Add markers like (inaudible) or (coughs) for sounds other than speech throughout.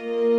Hello,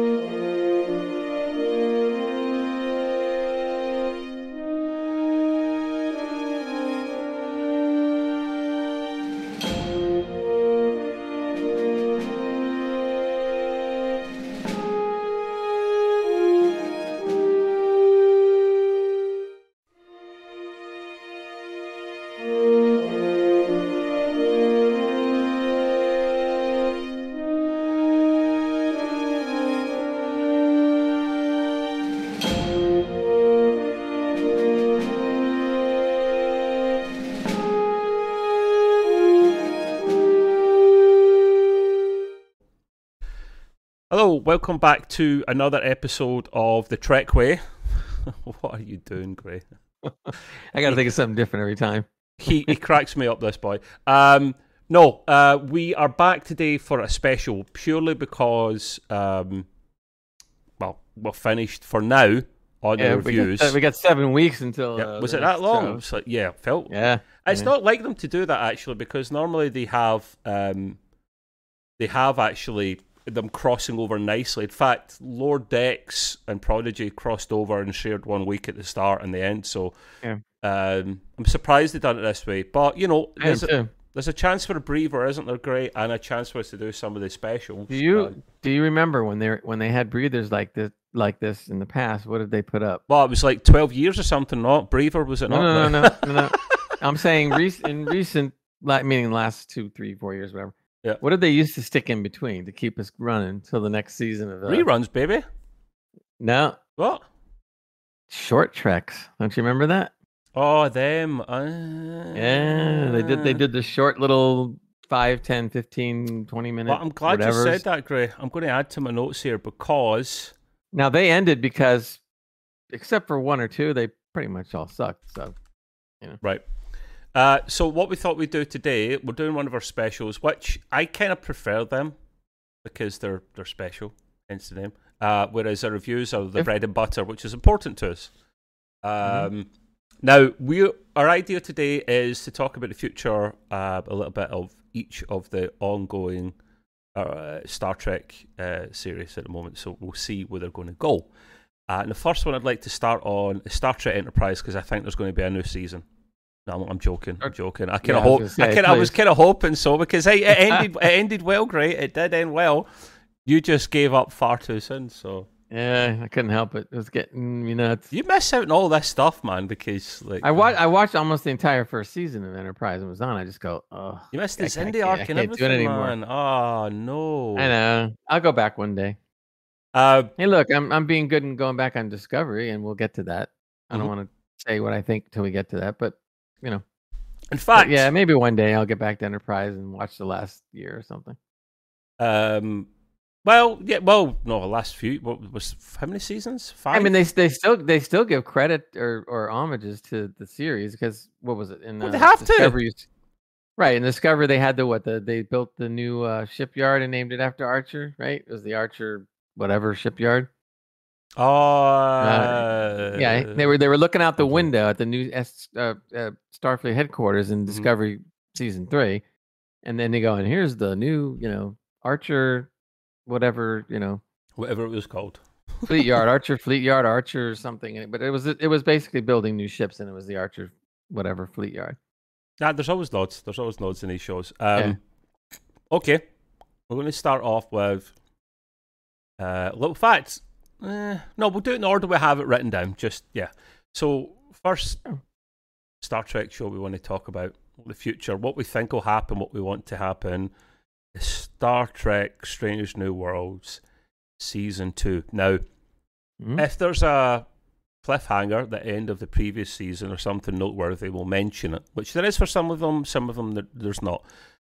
welcome back to another episode of the Trek Way. (laughs) what are you doing, Gray? (laughs) I got to think of something different every time. He he cracks me up, this boy. Um, no, uh, we are back today for a special purely because, um, well, we're finished for now on Yeah, the we reviews. got, we got seven weeks until. Yeah, uh, was it that long? show. It's like, yeah, felt. Yeah. It's yeah. not like them to do that actually, because normally they have um, they have actually them crossing over nicely. In fact, Lower Decks and Prodigy crossed over and shared one week at the start and the end. So Yeah. um, I'm surprised they've done it this way. But you know, there's a, there's a chance for a breather, isn't there? Great, and a chance for us to do some of the specials. Do you Uh, do you remember when they when they had breathers like this like this in the past? What did they put up? well, it was like 12 years or something. Not breather, was it No, not? no, no, no, no, no. (laughs) I'm saying rec- in recent, like meaning last two, three, four years, whatever. Yeah. What did they use to stick in between to keep us running until the next season of uh, Reruns, baby. No, What? short treks. Don't you remember that? Oh, them. Uh, Yeah, they did. They did the short little 5, 10, 15, 20 minute. Well, I'm glad you said that, Gray. I'm going to add to my notes here because Now they ended because, except for one or two, they pretty much all sucked. So you know. right. Uh, so what we thought we'd do today, we're doing one of our specials, which I kind of prefer them because they're they're special, hence the name. Uh, whereas our reviews are the bread and butter, which is important to us. Um, Mm-hmm. Now, we our idea today is to talk about the future, uh, a little bit of each of the ongoing uh, Star Trek uh, series at the moment. So we'll see where they're going to go. Uh, and the first one I'd like to start on is Star Trek Enterprise because I think there's going to be a new season. No, I'm, I'm joking. I'm joking. I kind of I hope. gonna say, I, kinda, I was kind of hoping so because hey, it (laughs) ended. it ended well, great. It did end well. You just gave up far too soon. So yeah, I couldn't help it. It was getting me nuts. you miss out on all this stuff, man. Because like I watched. I watched almost the entire first season of Enterprise. and was on. I just go, oh, You missed I this can't- indie I arc can't and do it everything, anymore. man. Oh no. I know. I'll go back one day. Uh, Hey, look, I'm I'm being good and going back on Discovery, and we'll get to that. I don't Mhm. want to say what I think till we get to that, but you know, in but fact, yeah, maybe one day I'll get back to Enterprise and watch the last year or something. Um, well, yeah, well, no, the last few. What was how many seasons? Five. I mean, they they still they still give credit or or homages to the series because what was it in Well, uh, they have to. Right in Discovery, they had the what the they built the new uh, shipyard and named it after Archer. Right, it was the Archer whatever shipyard. Oh, yeah, they were they were looking out the window at the new S, uh, uh, Starfleet headquarters in Mhm. Discovery season three, and then they go and here's the new you know Archer, whatever you know whatever it was called. (laughs) Fleet Yard, Archer Fleet Yard, Archer something. But it was it was basically building new ships, and it was the Archer whatever Fleet Yard. Nah, there's always nods. There's always nods in these shows. Um, Okay, we're going to start off with uh, little facts. Eh, no, we'll do it in the order we have it written down. Just yeah. So first, Oh. Star Trek show we want to talk about the future, what we think will happen, what we want to happen. is Star Trek: Strange New Worlds season two. Now, Mhm. if there's a cliffhanger at the end of the previous season or something noteworthy, we'll mention it. Which there is for some of them, some of them there's not.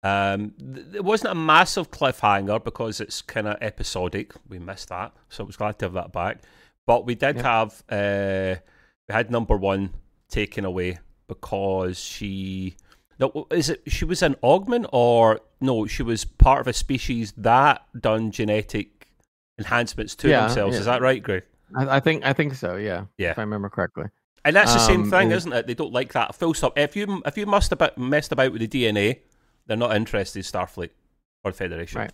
Um, th- it wasn't a massive cliffhanger because it's kind of episodic. We missed that, so I was glad to have that back. But we did Yep. have uh, we had number one taken away because she. No, is it she was an augment or no? She was part of a species that done genetic enhancements to Yeah, themselves. Is that right, Greg? I, I think I think so. Yeah, Yeah. if I remember correctly. And that's the same Um, thing, and- isn't it? They don't like that. Full stop. If you if you messed about messed about with the DNA, they're not interested in Starfleet or Federation. Right.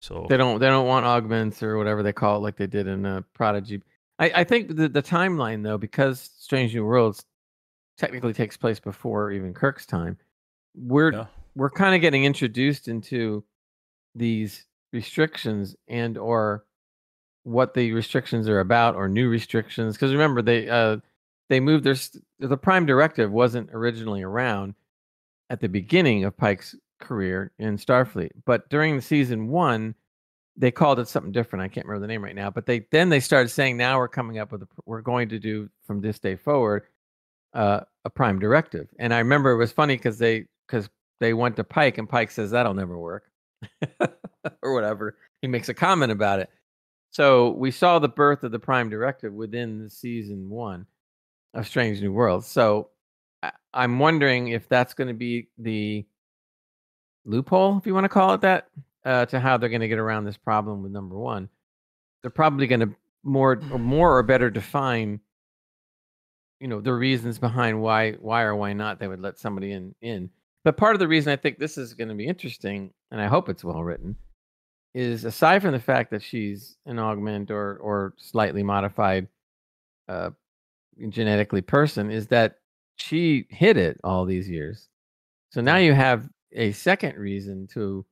So They don't they don't want augments or whatever they call it, like they did in uh, Prodigy. I, I think the the timeline though, because Strange New Worlds technically takes place before even Kirk's time, we're Yeah. we're kind of getting introduced into these restrictions and or what the restrictions are about or new restrictions because remember they uh they moved their st- the prime directive wasn't originally around at the beginning of Pike's career in Starfleet but during the season 1 they called it something different I can't remember the name right now but they then they started saying now we're coming up with a, we're going to do from this day forward uh, a prime directive and I remember it was funny cuz they cuz they went to Pike and Pike says that'll never work (laughs) or whatever. He makes a comment about it. So we saw the birth of the Prime Directive within the season one of Strange New Worlds. So I'm wondering if that's going to be the loophole, if you want to call it that, uh, to how they're going to get around this problem with number one. They're probably going to more or more or better define, you know, the reasons behind why why or why not they would let somebody in in. But part of the reason I think this is going to be interesting, and I hope it's well written, is aside from the fact that she's an augment or or slightly modified uh, genetically person, is that she hid it all these years. So now you have a second reason to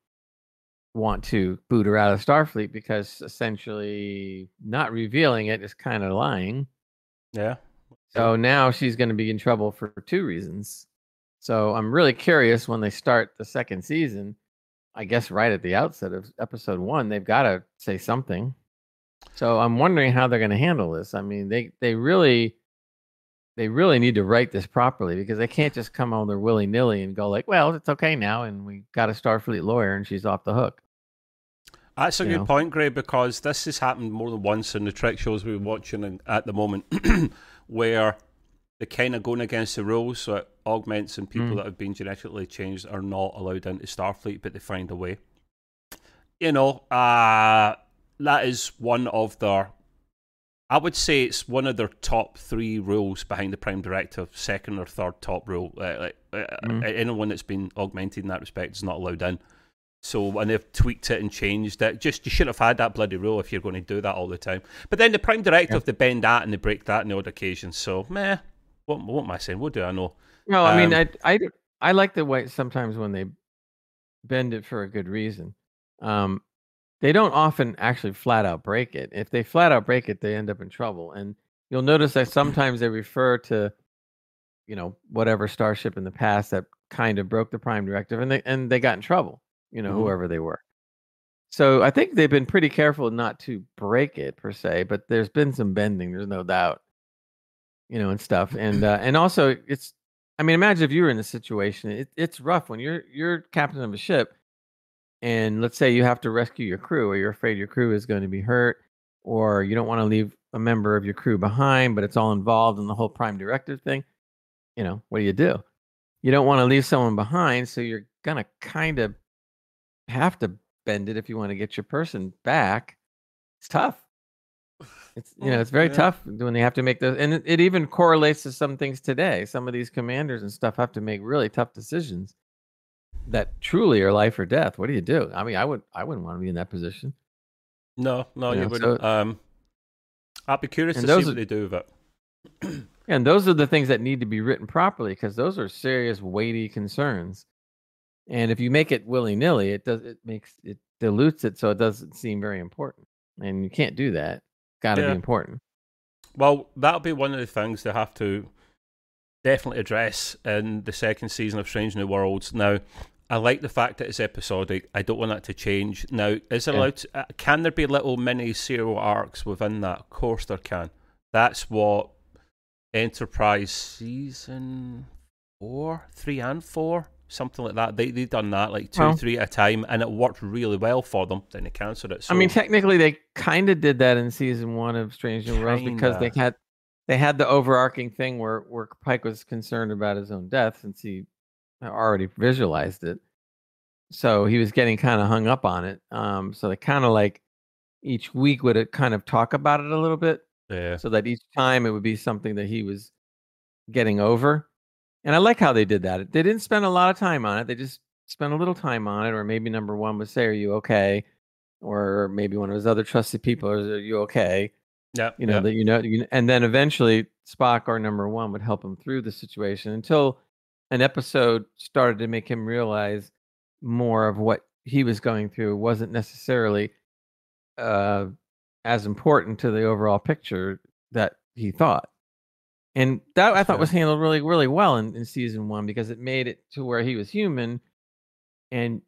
want to boot her out of Starfleet because essentially not revealing it is kind of lying. yeah. So now she's going to be in trouble for two reasons. So I'm really curious when they start the second season. I guess right at the outset of episode one, they've got to say something. So I'm wondering how they're going to handle this. I mean, they they really they really need to write this properly because they can't just come on their willy nilly and go like, well, it's okay now, and we got a Starfleet lawyer and she's off the hook. That's a you good know. point, Gray, because this has happened more than once in the Trek shows we're watching at the moment, (clears throat) where they're kind of going against the rules. So it augments and people Mm. that have been genetically changed are not allowed into Starfleet, but they find a way. You know, uh, that is one of their. I would say it's one of their top three rules behind the Prime Directive. Second or third top rule. Uh, like, uh, Mm. Anyone that's been augmented in that respect is not allowed in. So and they've tweaked it and changed it, just you should have had that bloody rule if you're going to do that all the time. But then the Prime Directive, they bend that and they break that on the odd occasion. So meh, what what am I saying? What do I know? No, I mean, Um, I, I, I like the way sometimes when they bend it for a good reason. Um, they don't often actually flat out break it. If they flat out break it, they end up in trouble. And you'll notice that sometimes they refer to, you know, whatever starship in the past that kind of broke the prime directive, and they and they got in trouble. You know, Mhm. whoever they were. So I think they've been pretty careful not to break it per se, but there's been some bending. There's no doubt, you know, and stuff. And uh, and also it's I mean, imagine if you were in this situation. It, it's rough when you're you're captain of a ship, and let's say you have to rescue your crew, or you're afraid your crew is going to be hurt, or you don't want to leave a member of your crew behind, but it's all involved in the whole prime directive thing. You know, what do you do? You don't want to leave someone behind, so you're gonna kind of have to bend it if you want to get your person back. It's tough. It's you know oh, it's very Yeah. tough when they have to make those, and it, it even correlates to some things today. Some of these commanders and stuff have to make really tough decisions that truly are life or death. What do you do? I mean, I would I wouldn't want to be in that position. No, no, You you know, wouldn't. so- um, I'd be curious to see what are- they do with it. (clears throat) And those are the things that need to be written properly because those are serious, weighty concerns. And if you make it willy nilly, it does it makes it dilutes it so it doesn't seem very important. And you can't do that. Got to Yeah. be important. Well, that'll be one of the things they have to definitely address in the second season of Strange New Worlds. Now, I like the fact that it's episodic. I don't want that to change. Now, is it Yeah. allowed? To, uh, can there be little mini serial arcs within that? Of course, there can. That's what Enterprise season four, three, and four, something like that. They they done that like two, Well- three at a time, and it worked really well for them. Then they cancelled it. So, I mean, technically, they kind of did that in season one of Strange New Worlds because they had they had the overarching thing where where Pike was concerned about his own death since he already visualized it. So he was getting kind of hung up on it. Um, so they kind of like each week would kind of talk about it a little bit, yeah, so that each time it would be something that he was getting over. And I like how they did that. They didn't spend a lot of time on it. They just spent a little time on it, or maybe number one would say, "Are you okay?" or maybe one of his other trusted people. Are you okay? Yeah, You know yeah. that you know, you, and then eventually Spock or Number One would help him through the situation until an episode started to make him realize more of what he was going through wasn't necessarily uh, as important to the overall picture that he thought. And that I thought was handled really, really well in, in season one because it made it to where he was human. And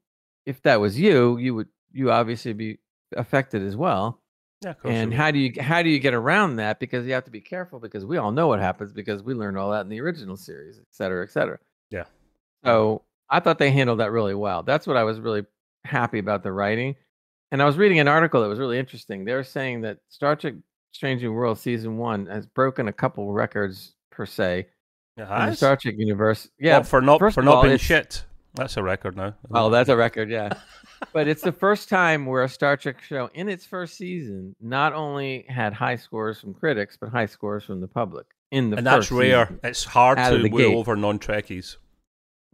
if that was you, you would you obviously be affected as well. yeah, of And how do you how do you get around that? Because you have to be careful because we all know what happens because we learned all that in the original series, et cetera, et cetera. So I thought they handled that really well. That's what I was really happy about the writing. And I was reading an article that was really interesting. They were saying that Star Trek Strange New World season one has broken a couple records per se It in the? Star Trek universe. Well, Yeah. for not for not all, being shit. That's a record now. Well, it? that's a record, yeah. (laughs) but it's the first time where a Star Trek show in its first season not only had high scores from critics, but high scores from the public in the and that's rare. season. It's hard to win over non-Trekkies.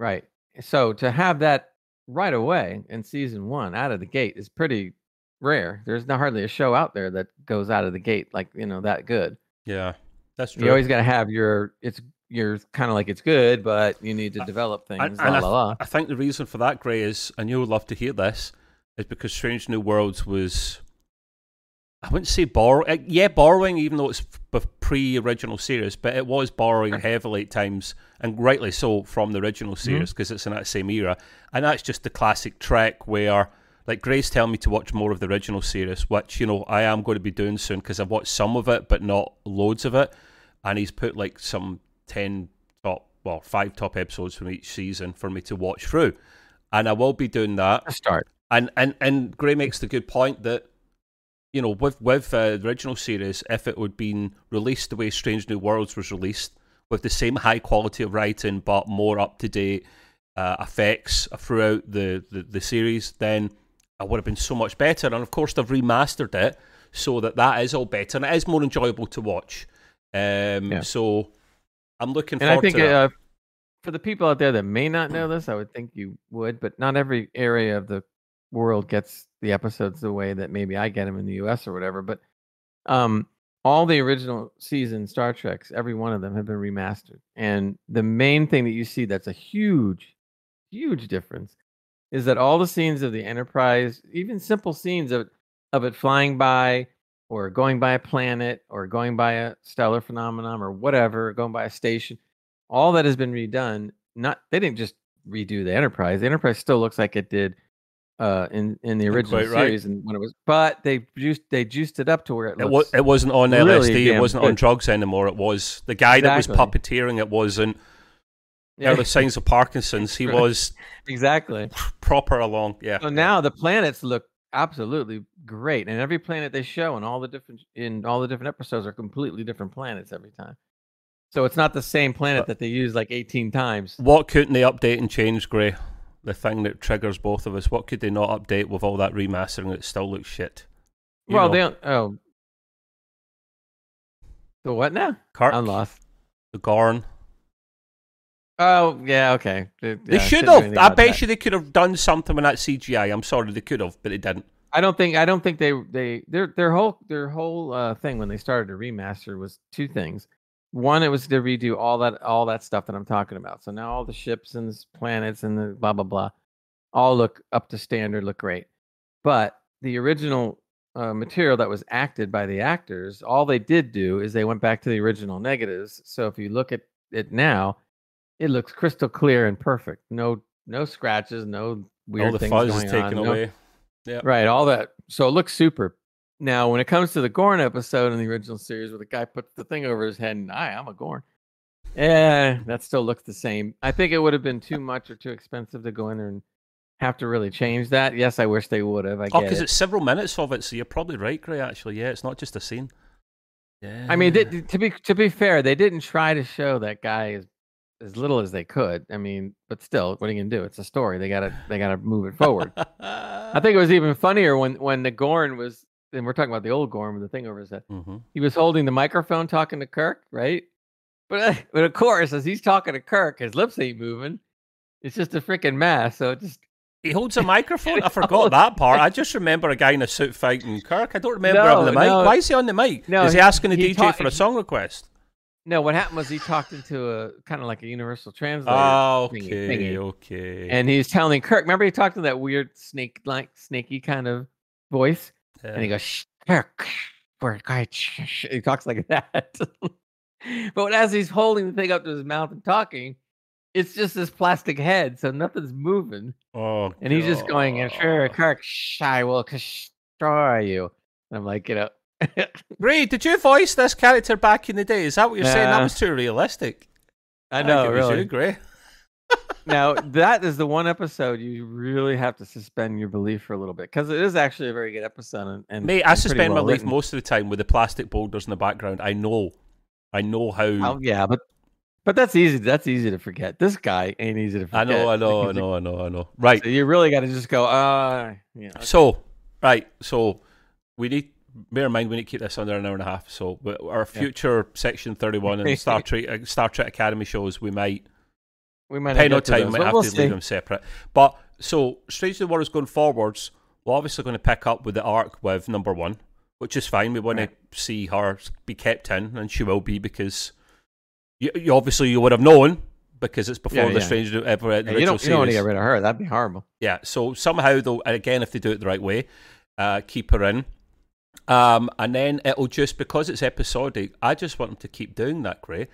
Right. So to have that right away in season one out of the gate is pretty rare. There's not hardly a show out there that goes out of the gate like you know that good. Yeah, that's true. You always got to have your it's you're kind of like it's good, but you need to develop things. and la I la la. I think the reason for that, Gray, is, and you'll love to hear this, is because Strange New Worlds was, I wouldn't say borrow, uh, yeah, borrowing, even though it's pre-original series, but it was borrowing heavily at times, and rightly so, from the original Mm-hmm. series because it's in that same era, and that's just the classic Trek where. Like Gray's telling me to watch more of the original series, which you know I am going to be doing soon because I've watched some of it, but not loads of it. And he's put like some ten top, well, five top episodes from each season for me to watch through, and I will be doing that. A start. And and and Gray makes the good point that you know with with uh, the original series, if it would been released the way Strange New Worlds was released, with the same high quality of writing but more up to date uh, effects throughout the, the the series, then it would have been so much better. And of course, they've remastered it so that that is all better and it is more enjoyable to watch. Um, Yeah. So I'm looking And I forward think to that. uh, for the people out there that may not know this, I would think you would, but not every area of the world gets the episodes the way that maybe I get them in the U.S. or whatever. But um, all the original season Star Treks, every one of them have been remastered, and the main thing that you see that's a huge, huge difference is that all the scenes of the Enterprise, even simple scenes of of it flying by or going by a planet or going by a stellar phenomenon or whatever, going by a station, all that has been redone. Not they didn't just redo the Enterprise. The Enterprise still looks like it did uh, in in the original right. series and when it was, but they juiced they juiced it up to where it It, was, it wasn't on really LSD. It wasn't on drugs anymore. It was the guy that was puppeteering. It wasn't yeah, early signs of Parkinson's. He (laughs) Right. was exactly. (laughs) proper along. Yeah. So now the planets look absolutely great, and every planet they show in all the different in all the different episodes are completely different planets every time. So it's not the same planet But- that they use like 18 times. What couldn't they update and change, Gray? The thing that triggers both of us. What could they not update with all that remastering that still looks shit? You well, know, they don't. Oh, the what now? Kirk, I'm lost. the Gorn. Oh yeah, okay. They, They should have. I bet that. you they could have done something with that CGI. I'm sorry, they could have, but they didn't. I don't think. I don't think they they their their whole their whole uh, thing when they started to remaster was two things. One, it was to redo all that all that stuff that I'm talking about. So now all the ships and s- planets and the blah blah blah all look up to standard, look great. But the original uh, material that was acted by the actors, all they did do is they went back to the original negatives. So if you look at it now, it looks crystal clear and perfect. No no scratches, no weird all the things fuzz going is taken on. no- away. Right, all that. So it looks super. Now, when it comes to the Gorn episode in the original series where the guy puts the thing over his head and I, I'm a Gorn. Yeah, that still looks the same. I think it would have been too much or too expensive to go in there and have to really change that. Yes, I wish they would have. I Oh, because it. it's several minutes of it, so you're probably right, Gray. Actually, yeah, it's not just a scene. Yeah. I mean, to be to be fair, they didn't try to show that guy as as little as they could. I mean, but still, what are you gonna do? It's a story. They gotta they gotta move it forward. I think it was even funnier when when the Gorn was, and we're talking about the old Gorn with the thing over his head. hmm he was holding the microphone talking to Kirk, right? But uh, (laughs) but of course, as he's talking to Kirk, his lips ain't moving. It's just a freaking mask. So it just He holds (laughs) a microphone. I forgot that part. I just (laughs) remember a guy in a suit fighting Kirk. I don't remember No, him on the mic. no. Why is he on the mic? No, is he, he- asking the he DJ ta- for a song request? No, what happened was he talked into a kind of like a universal translator. Oh, thingy- okay, thingy. okay. And he's telling Kirk, remember he talked in that weird snake like snaky kind of voice? Yeah. And he goes, shh, Kirk, we're quiet. shh, shh." He talks like (laughs) that. but as he's holding the thing up to his mouth and talking, it's just this plastic head, so nothing's moving. oh, And he's just going, "Yeah, sure, Kirk, I will destroy you. And I'm like, you know, (laughs) Ray, did you voice this character back in the day? Is that what you're saying? That was too realistic. I know, it was really. you, Gray. Now that is the one episode you really have to suspend your belief for a little bit because it is actually a very good episode and, and Mate, I suspend my belief most of the time with the plastic boulders in the background. I know, I know how. Oh, yeah, but but that's easy. That's easy to forget. This guy ain't easy to I forget. know, I know, I (laughs) know, I know, I know. Right. So you really got to just go. Uh, yeah. okay. So, right. So, we need bear in mind we need to keep this under an hour and a half. So, our future section thirty-one and Star (laughs) Trek uh, Star Trek Academy shows, we might we might no time, might have we'll to see. leave them separate. But so Strange New Worlds going forwards, we're obviously going to pick up with the arc with number one, which is fine. We want Right. to see her be kept in, and she will be because you, you obviously you would have known because it's before Yeah, the yeah. Strange New ever Yeah, you don't, you don't want to get rid of her. That'd be horrible. Yeah. So somehow though, again, if they do it the right way, uh, keep her in. Um, and then it'll just because it's episodic. I just want them to keep doing that, Gray.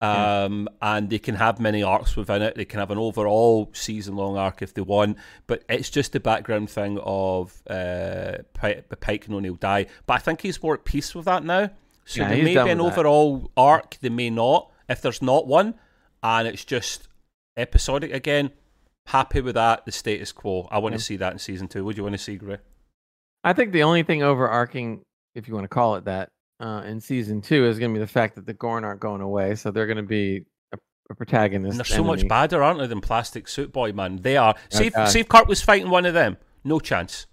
Um, and they can have many arcs within it. They can have an overall season-long arc if they want, but it's just the background thing of uh, Pike, Pike and O'Neill die. But I think he's more at peace with that now. So Yeah, there may be an that. overall arc. They may not. If there's not one, and it's just episodic again, happy with that. The status quo. I want Yeah. to see that in season two. What do you want to see, Gray? I think the only thing overarching, if you want to call it that, uh, in season two is going to be the fact that the Gorn aren't going away, so they're going to be a, a protagonist. And they're so much badder, aren't they, than Plastic Suit Boy, man? They are. See, if, God. if Kirk was fighting one of them, no chance.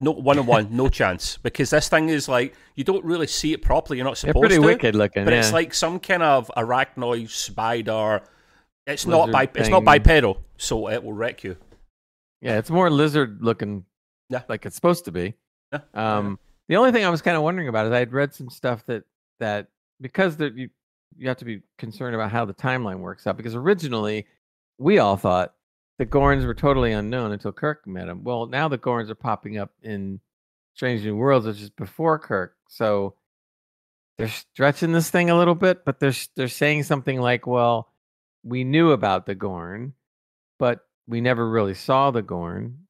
No one on one, no chance. (laughs) Because this thing is like you don't really see it properly. You're not They're supposed pretty to. wicked looking. but yeah. it's like some kind of arachnoid spider. It's not Lizard bi- It's not bipedal, so it will wreck you. yeah, it's more lizard looking. Yeah. like it's supposed to be. Yeah. Um, the only thing I was kind of wondering about is I had read some stuff that that because there, you you have to be concerned about how the timeline works out because originally we all thought the Gorns were totally unknown until Kirk met them. Well, now the Gorns are popping up in Strange New Worlds, which is before Kirk. So they're stretching this thing a little bit, but they're they're saying something like, "Well, we knew about the Gorn, but we never really saw the Gorn."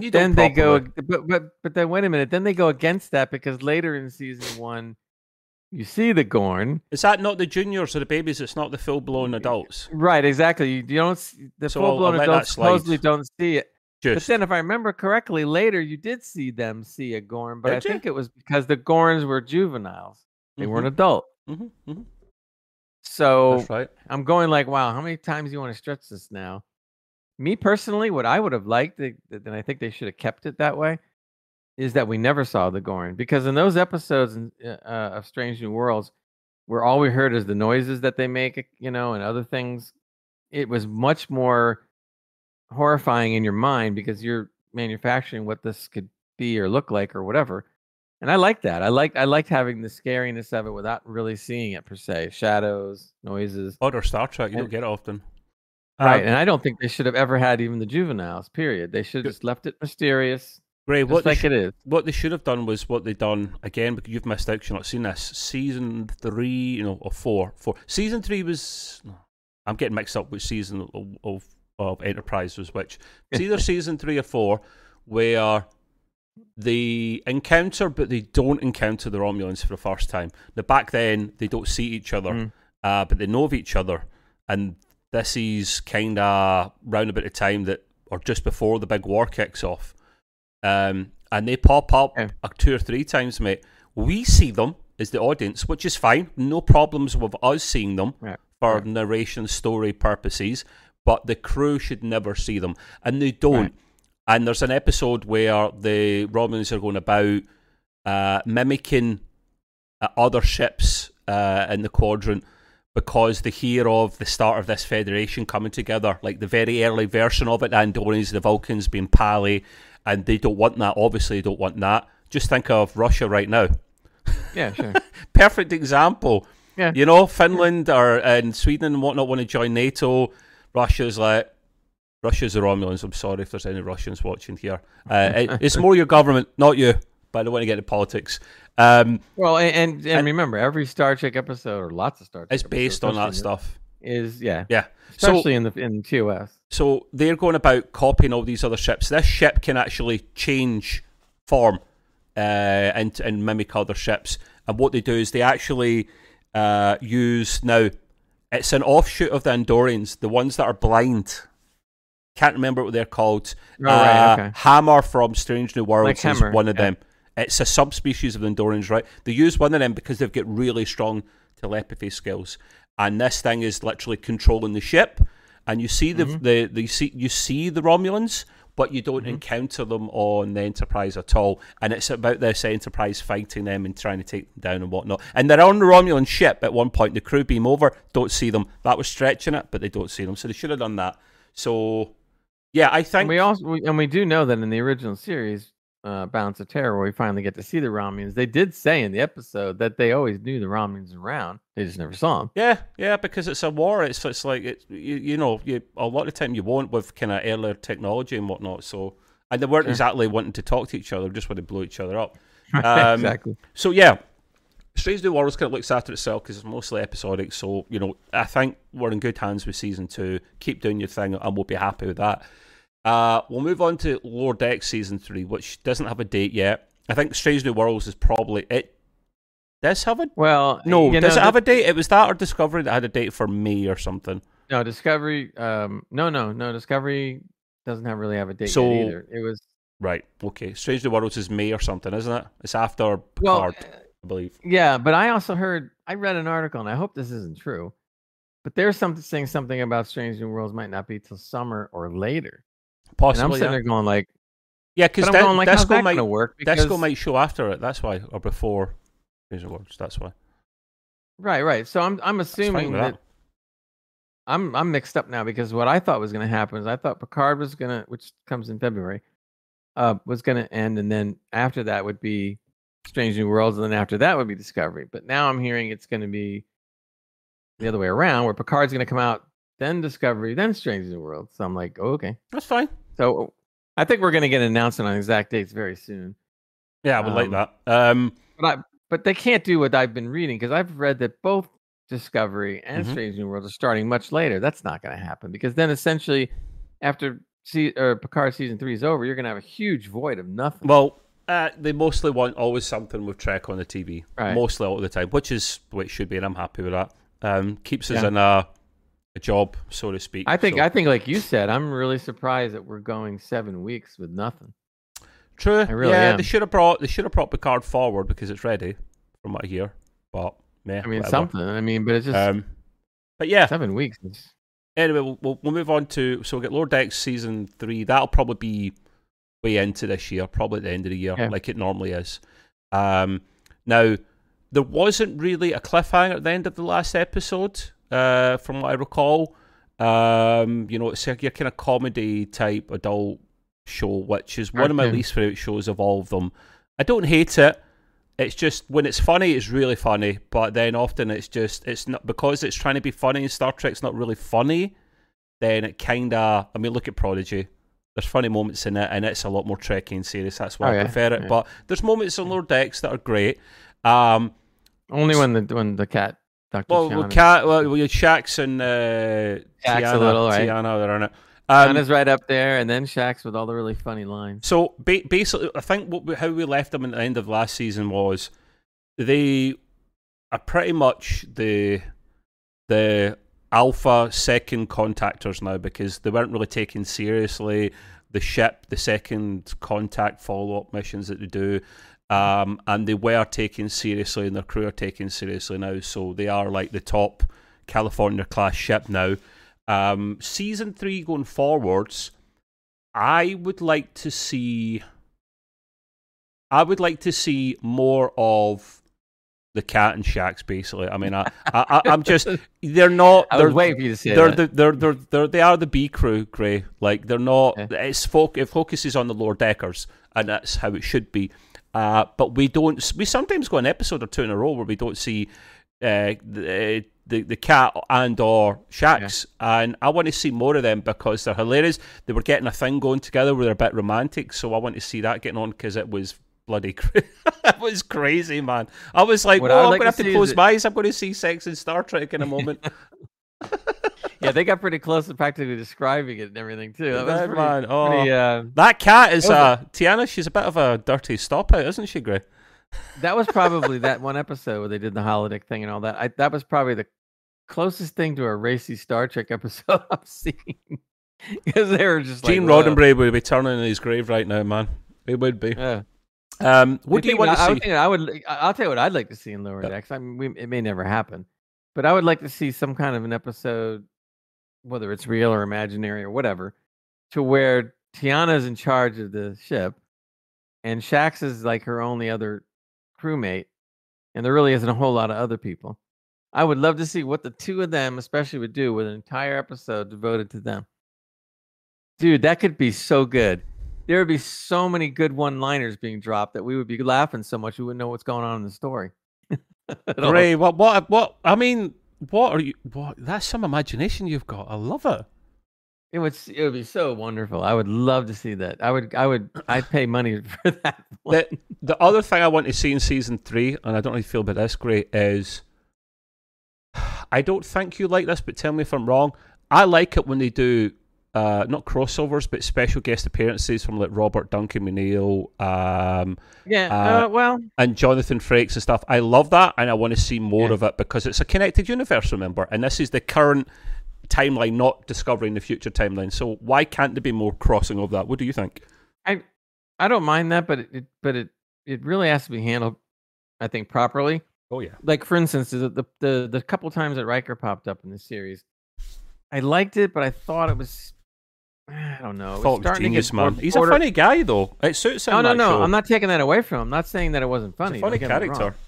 But then they go, but but but then wait a minute. Then they go against that because later in season one, you see the Gorn. Is that not the juniors or the babies? It's not the full blown adults. Right, exactly. You, don't s- the So full blown I'll let that adults supposedly don't see it. But then, if I remember correctly, later you did see them see a Gorn, but Did I you? think it was because the Gorns were juveniles; they weren't Mhm, adult. mhm, mhm. So right. I'm going like, wow, how many times do you want to stretch this now? Me personally, what I would have liked, and I think they should have kept it that way, is that we never saw the Gorn because in those episodes uh, uh, of Strange New Worlds, where all we heard is the noises that they make, you know, and other things, it was much more horrifying in your mind because you're manufacturing what this could be or look like or whatever. And I like that. I like I liked having the scariness of it without really seeing it per se. Shadows, noises. Other Star Trek, you don't get often. Right. Um, and I don't think they should have ever had even the juveniles, period. They should have just left it mysterious. Just what they like sh- it is. what they should have done was what they done again because you've missed out. you've not seen this season three you know or four four season three was i'm getting mixed up which season of, of, of enterprise was which it's either (laughs) season three or four where they encounter but they don't encounter the romulans for the first time now back then they don't see each other Mm. uh, but they know of each other and this is kind of round about the time that or just before the big war kicks off um, and they pop up uh, two or three times, mate. We see them as the audience, which is fine. No problems with us seeing them Right. for Right. narration story purposes. But the crew should never see them, and they don't. Right. And there's an episode where the Romulans are going about uh, mimicking uh, other ships uh, in the quadrant, because they hear of the start of this federation coming together, like the very early version of it, the Andorians, the Vulcans being Pali, and they don't want that. Obviously, they don't want that. Just think of Russia right now. Yeah, sure. (laughs) Perfect example. Yeah. You know, Finland or and Sweden and whatnot want to join NATO. Russia's like, Russia's the Romulans. I'm sorry if there's any Russians watching here. Uh, it, it's more your government, not you. But I don't want to get into politics. Um, well, and, and, and And- remember, every Star Trek episode, or lots of Star Trek, it's based on that stuff. Is yeah, Yeah. So especially in the in TOS. So they're going about copying all these other ships. This ship can actually change form uh, and and mimic other ships. And what they do is they actually uh, use now. It's an offshoot of the Andorians, the ones that are blind. Can't remember what they're called. Oh, right, Uh, okay. Hemmer from Strange New Worlds Like is Hemmer, one of yeah. them. It's a subspecies of the Andorians, right? They use one of them because they've got really strong telepathy skills, and this thing is literally controlling the ship. And you see the Mm-hmm. the, the you see you see the Romulans, but you don't encounter them on the Enterprise at all. And it's about this Enterprise fighting them and trying to take them down and whatnot. And they're on the Romulan ship at one point. The crew beam over, don't see them. That was stretching it, but they don't see them. So they should have done that. So yeah, I think And we also we, and we do know that in the original series, uh, Balance of Terror, where we finally get to see the Romulans, they did say in the episode that they always knew the Romulans around. They just never saw them. Yeah, yeah, because it's a war. It's it's like it, you, you know, you a lot of time you won't with kind of earlier technology and whatnot. So and they weren't Sure. exactly wanting to talk to each other; just want to blow each other up. (laughs) Um, exactly. So yeah, Strange New Worlds kind of looks after itself because it's mostly episodic. So you know, I think we're in good hands with season two. Keep doing your thing, and we'll be happy with that. Uh, we'll move on to Lower Deck season three, which doesn't have a date yet. I think Strange New Worlds is probably it. Does have a Well, no? does know, it have a date? It was that or Discovery that had a date for May or something. no Discovery? Um, no, no, no. Discovery doesn't have really have a date So- either. It was Right. Okay. Strange New Worlds is May or something, isn't it? It's after well, I believe. yeah. But I also heard I read an article, and I hope this isn't true. But there's something saying something about Strange New Worlds might not be till summer or later. And I'm Possibly. sitting Yeah, there going like, yeah because I'm like, how's that might work? Because- might show after it. That's why, or before New Worlds. That's why. Right, right. So I'm I'm assuming that, that. I'm I'm mixed up now because what I thought was going to happen is I thought Picard was going to, which comes in February, uh, was going to end, and then after that would be Strange New Worlds, and then after that would be Discovery. But now I'm hearing it's going to be the other way around, where Picard's going to come out, then Discovery, then Strange New Worlds. So I'm like, oh, okay. That's fine. So I think we're going to get an announcement on exact dates very soon. Yeah, I would like Um, that. Um, But I, but they can't do what I've been reading because I've read that both Discovery and Mhm. Strange New Worlds are starting much later. That's not going to happen because then essentially, after see, or Picard season three is over, you're going to have a huge void of nothing. well, uh, they mostly want always something with Trek on the TV, Right. mostly all the time, which is what it should be, and I'm happy with that. Um, keeps us Yeah. in a, a job, so to speak. I think So- I think like you said, I'm really surprised that we're going seven weeks with nothing. True. I really yeah, am. they should have brought they should have brought Picard forward because it's ready, from what I hear. But yeah, I mean, whatever. something. I mean, but it's just Um, but yeah, seven weeks. It's- anyway, we'll, we'll we'll move on to so we'll get Lower Decks season three. That'll probably be way into this year, probably at the end of the year, Yeah. like it normally is. Um, now there wasn't really a cliffhanger at the end of the last episode, uh, from what I recall. Um, you know, it's like your kind of comedy type adult show, which is one of my least favorite shows of all of them. I don't hate it. It's just when it's funny, it's really funny. But then often it's just it's not because it's trying to be funny. and Star Trek's not really funny. Then it kind of. I mean, look at Prodigy. There's funny moments in it, and it's a lot more Trekkie and serious. That's why Oh, I yeah, prefer it. yeah. But there's moments on Lower Decks that are great. Um, only when the when the cat Doctor well, Sean well, is- Cat, well, well, Shax and uh, Shaq's a T'Ana, little, right? T'Ana, they're in it. Sean Um, is right up there, and then Shax with all the really funny lines. So ba- basically, I think what we, how we left them at the end of last season was they are pretty much the the alpha second contactors now because they weren't really taken seriously. The ship, the second contact follow up missions that they do, um, and they were taken seriously, and their crew are taken seriously now. So they are like the top California class ship now. Um, season three going forwards, I would like to see. I would like to see more of the cat and Shax. basically. I mean, I, I, I am just they're not. (laughs) I they're, was waiting for you to say they're that. the, they're they're they're they are the B crew, Gray. Like they're not. Yeah. It's folk. It focuses on the lower deckers, and that's how it should be. Uh, but we don't. We sometimes go an episode or two in a row where we don't see uh, the, the the cat and or Shax, and I want to see more of them because they're hilarious. They were getting a thing going together where they're a bit romantic, so I want to see that getting on because it was bloody. (laughs) It was crazy, man. I was like, What oh, I'm like gonna to have to close my eyes. I'm going to see sex in Star Trek in a moment. (laughs) yeah, they got pretty close to practically describing it and everything too. That pretty, man, oh. pretty, uh, That cat is That uh T'Ana. She's a bit of a dirty stop out, isn't she, Gray? that was probably that (laughs) one episode where they did the holodeck thing and all that. I, that was probably the closest thing to a racy Star Trek (laughs) episode I've seen. Because they were just Gene like. Roddenberry would be turning in his grave right now, man. He would be. Yeah. Um, what I do you want I, to I see? would I would. I'll tell you what I'd like to see in Lower Yeah. Decks. I mean, we, it may never happen, but I would like to see some kind of an episode, whether it's real or imaginary or whatever, to where T'Ana's in charge of the ship, and Shax is like her only other crewmate, and there really isn't a whole lot of other people. I would love to see what the two of them, especially, would do with an entire episode devoted to them. Dude, that could be so good. There would be so many good one-liners being dropped that we would be laughing so much we wouldn't know what's going on in the story. (laughs) Gray, what, what, what? I mean, what are you? What? That's some imagination you've got. I love it. It would it would be so wonderful. I would love to see that. I would I would I'd pay money (laughs) for that. one. The, the other thing I want to see in season three, and I don't really feel about this, Gray, is (sighs) I don't think you like this, but tell me if I'm wrong. I like it when they do uh, not crossovers, but special guest appearances from like Robert Duncan McNeil, um, yeah. uh, Uh, well, and Jonathan Frakes and stuff. I love that, and I want to see more Yeah. of it because it's a connected universe. Remember, and this is the current timeline, not discovering the future timeline. So why can't there be more crossing of that? What do you think? I I don't mind that, but it, it but it it really has to be handled, I think, properly. Oh yeah, Like for instance, the the the, the couple times that Riker popped up in the series, I liked it, but I thought it was. I don't know. Thought starting to genius, man. He's a funny guy though. It suits him. No, no, no. show. I'm not taking that away from him. I'm not saying that it wasn't funny. Funny don't get me wrong. character.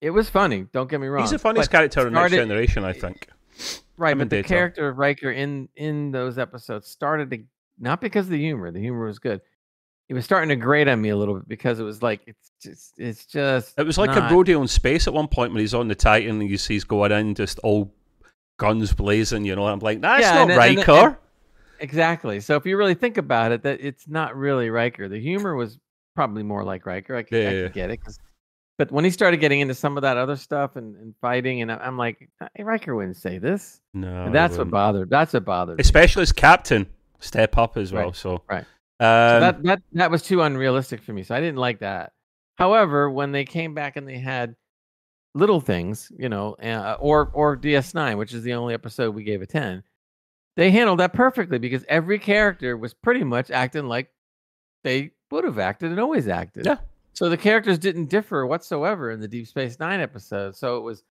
It was funny. Don't get me wrong. He's the funniest but character in Next Generation, I think. Right, but the character of Riker in in those episodes started to not because of the humor. The humor was good. It was starting to grate on me a little bit because it was like it's just it's just It was like not- a rodeo in space at one point when he's on the Titan and you see he's going in just all guns blazing, you know. And I'm like, that's Yeah, not and- and- Riker. and- Exactly. So if you really think about it, that it's not really Riker. The humor was probably more like Riker. I, could- Yeah, I yeah. get it. 'cause- but when he started getting into some of that other stuff and, and fighting, and I'm like, hey, Riker wouldn't say this. no, And that's what bothered. That's what bothered. me. especially as captain, step up as well. Right, So right. Um, So that that that was too unrealistic for me. So I didn't like that. However, when they came back and they had little things, you know, uh, or or DS9, which is the only episode we gave a 10, they handled that perfectly because every character was pretty much acting like they would have acted and always acted. Yeah. So the characters didn't differ whatsoever in the Deep Space 9 episode. So it was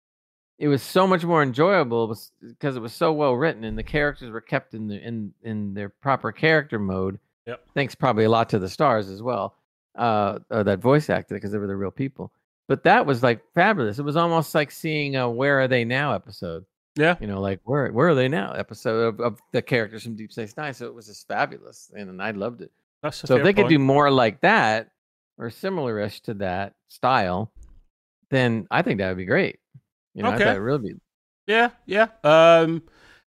it was so much more enjoyable because it was so well written and the characters were kept in the in in their proper character mode Yep. thanks probably a lot to the stars as well uh, uh that voice acted because they were the real people but that was like fabulous it was almost like seeing a where are they now episode yeah, you know like where where are they now episode of, of the characters from deep space nine so it was just fabulous and i loved it that's so if they could do more like that or similar-ish to that style then i think that would be great you know Okay. it really be Yeah, yeah. Um,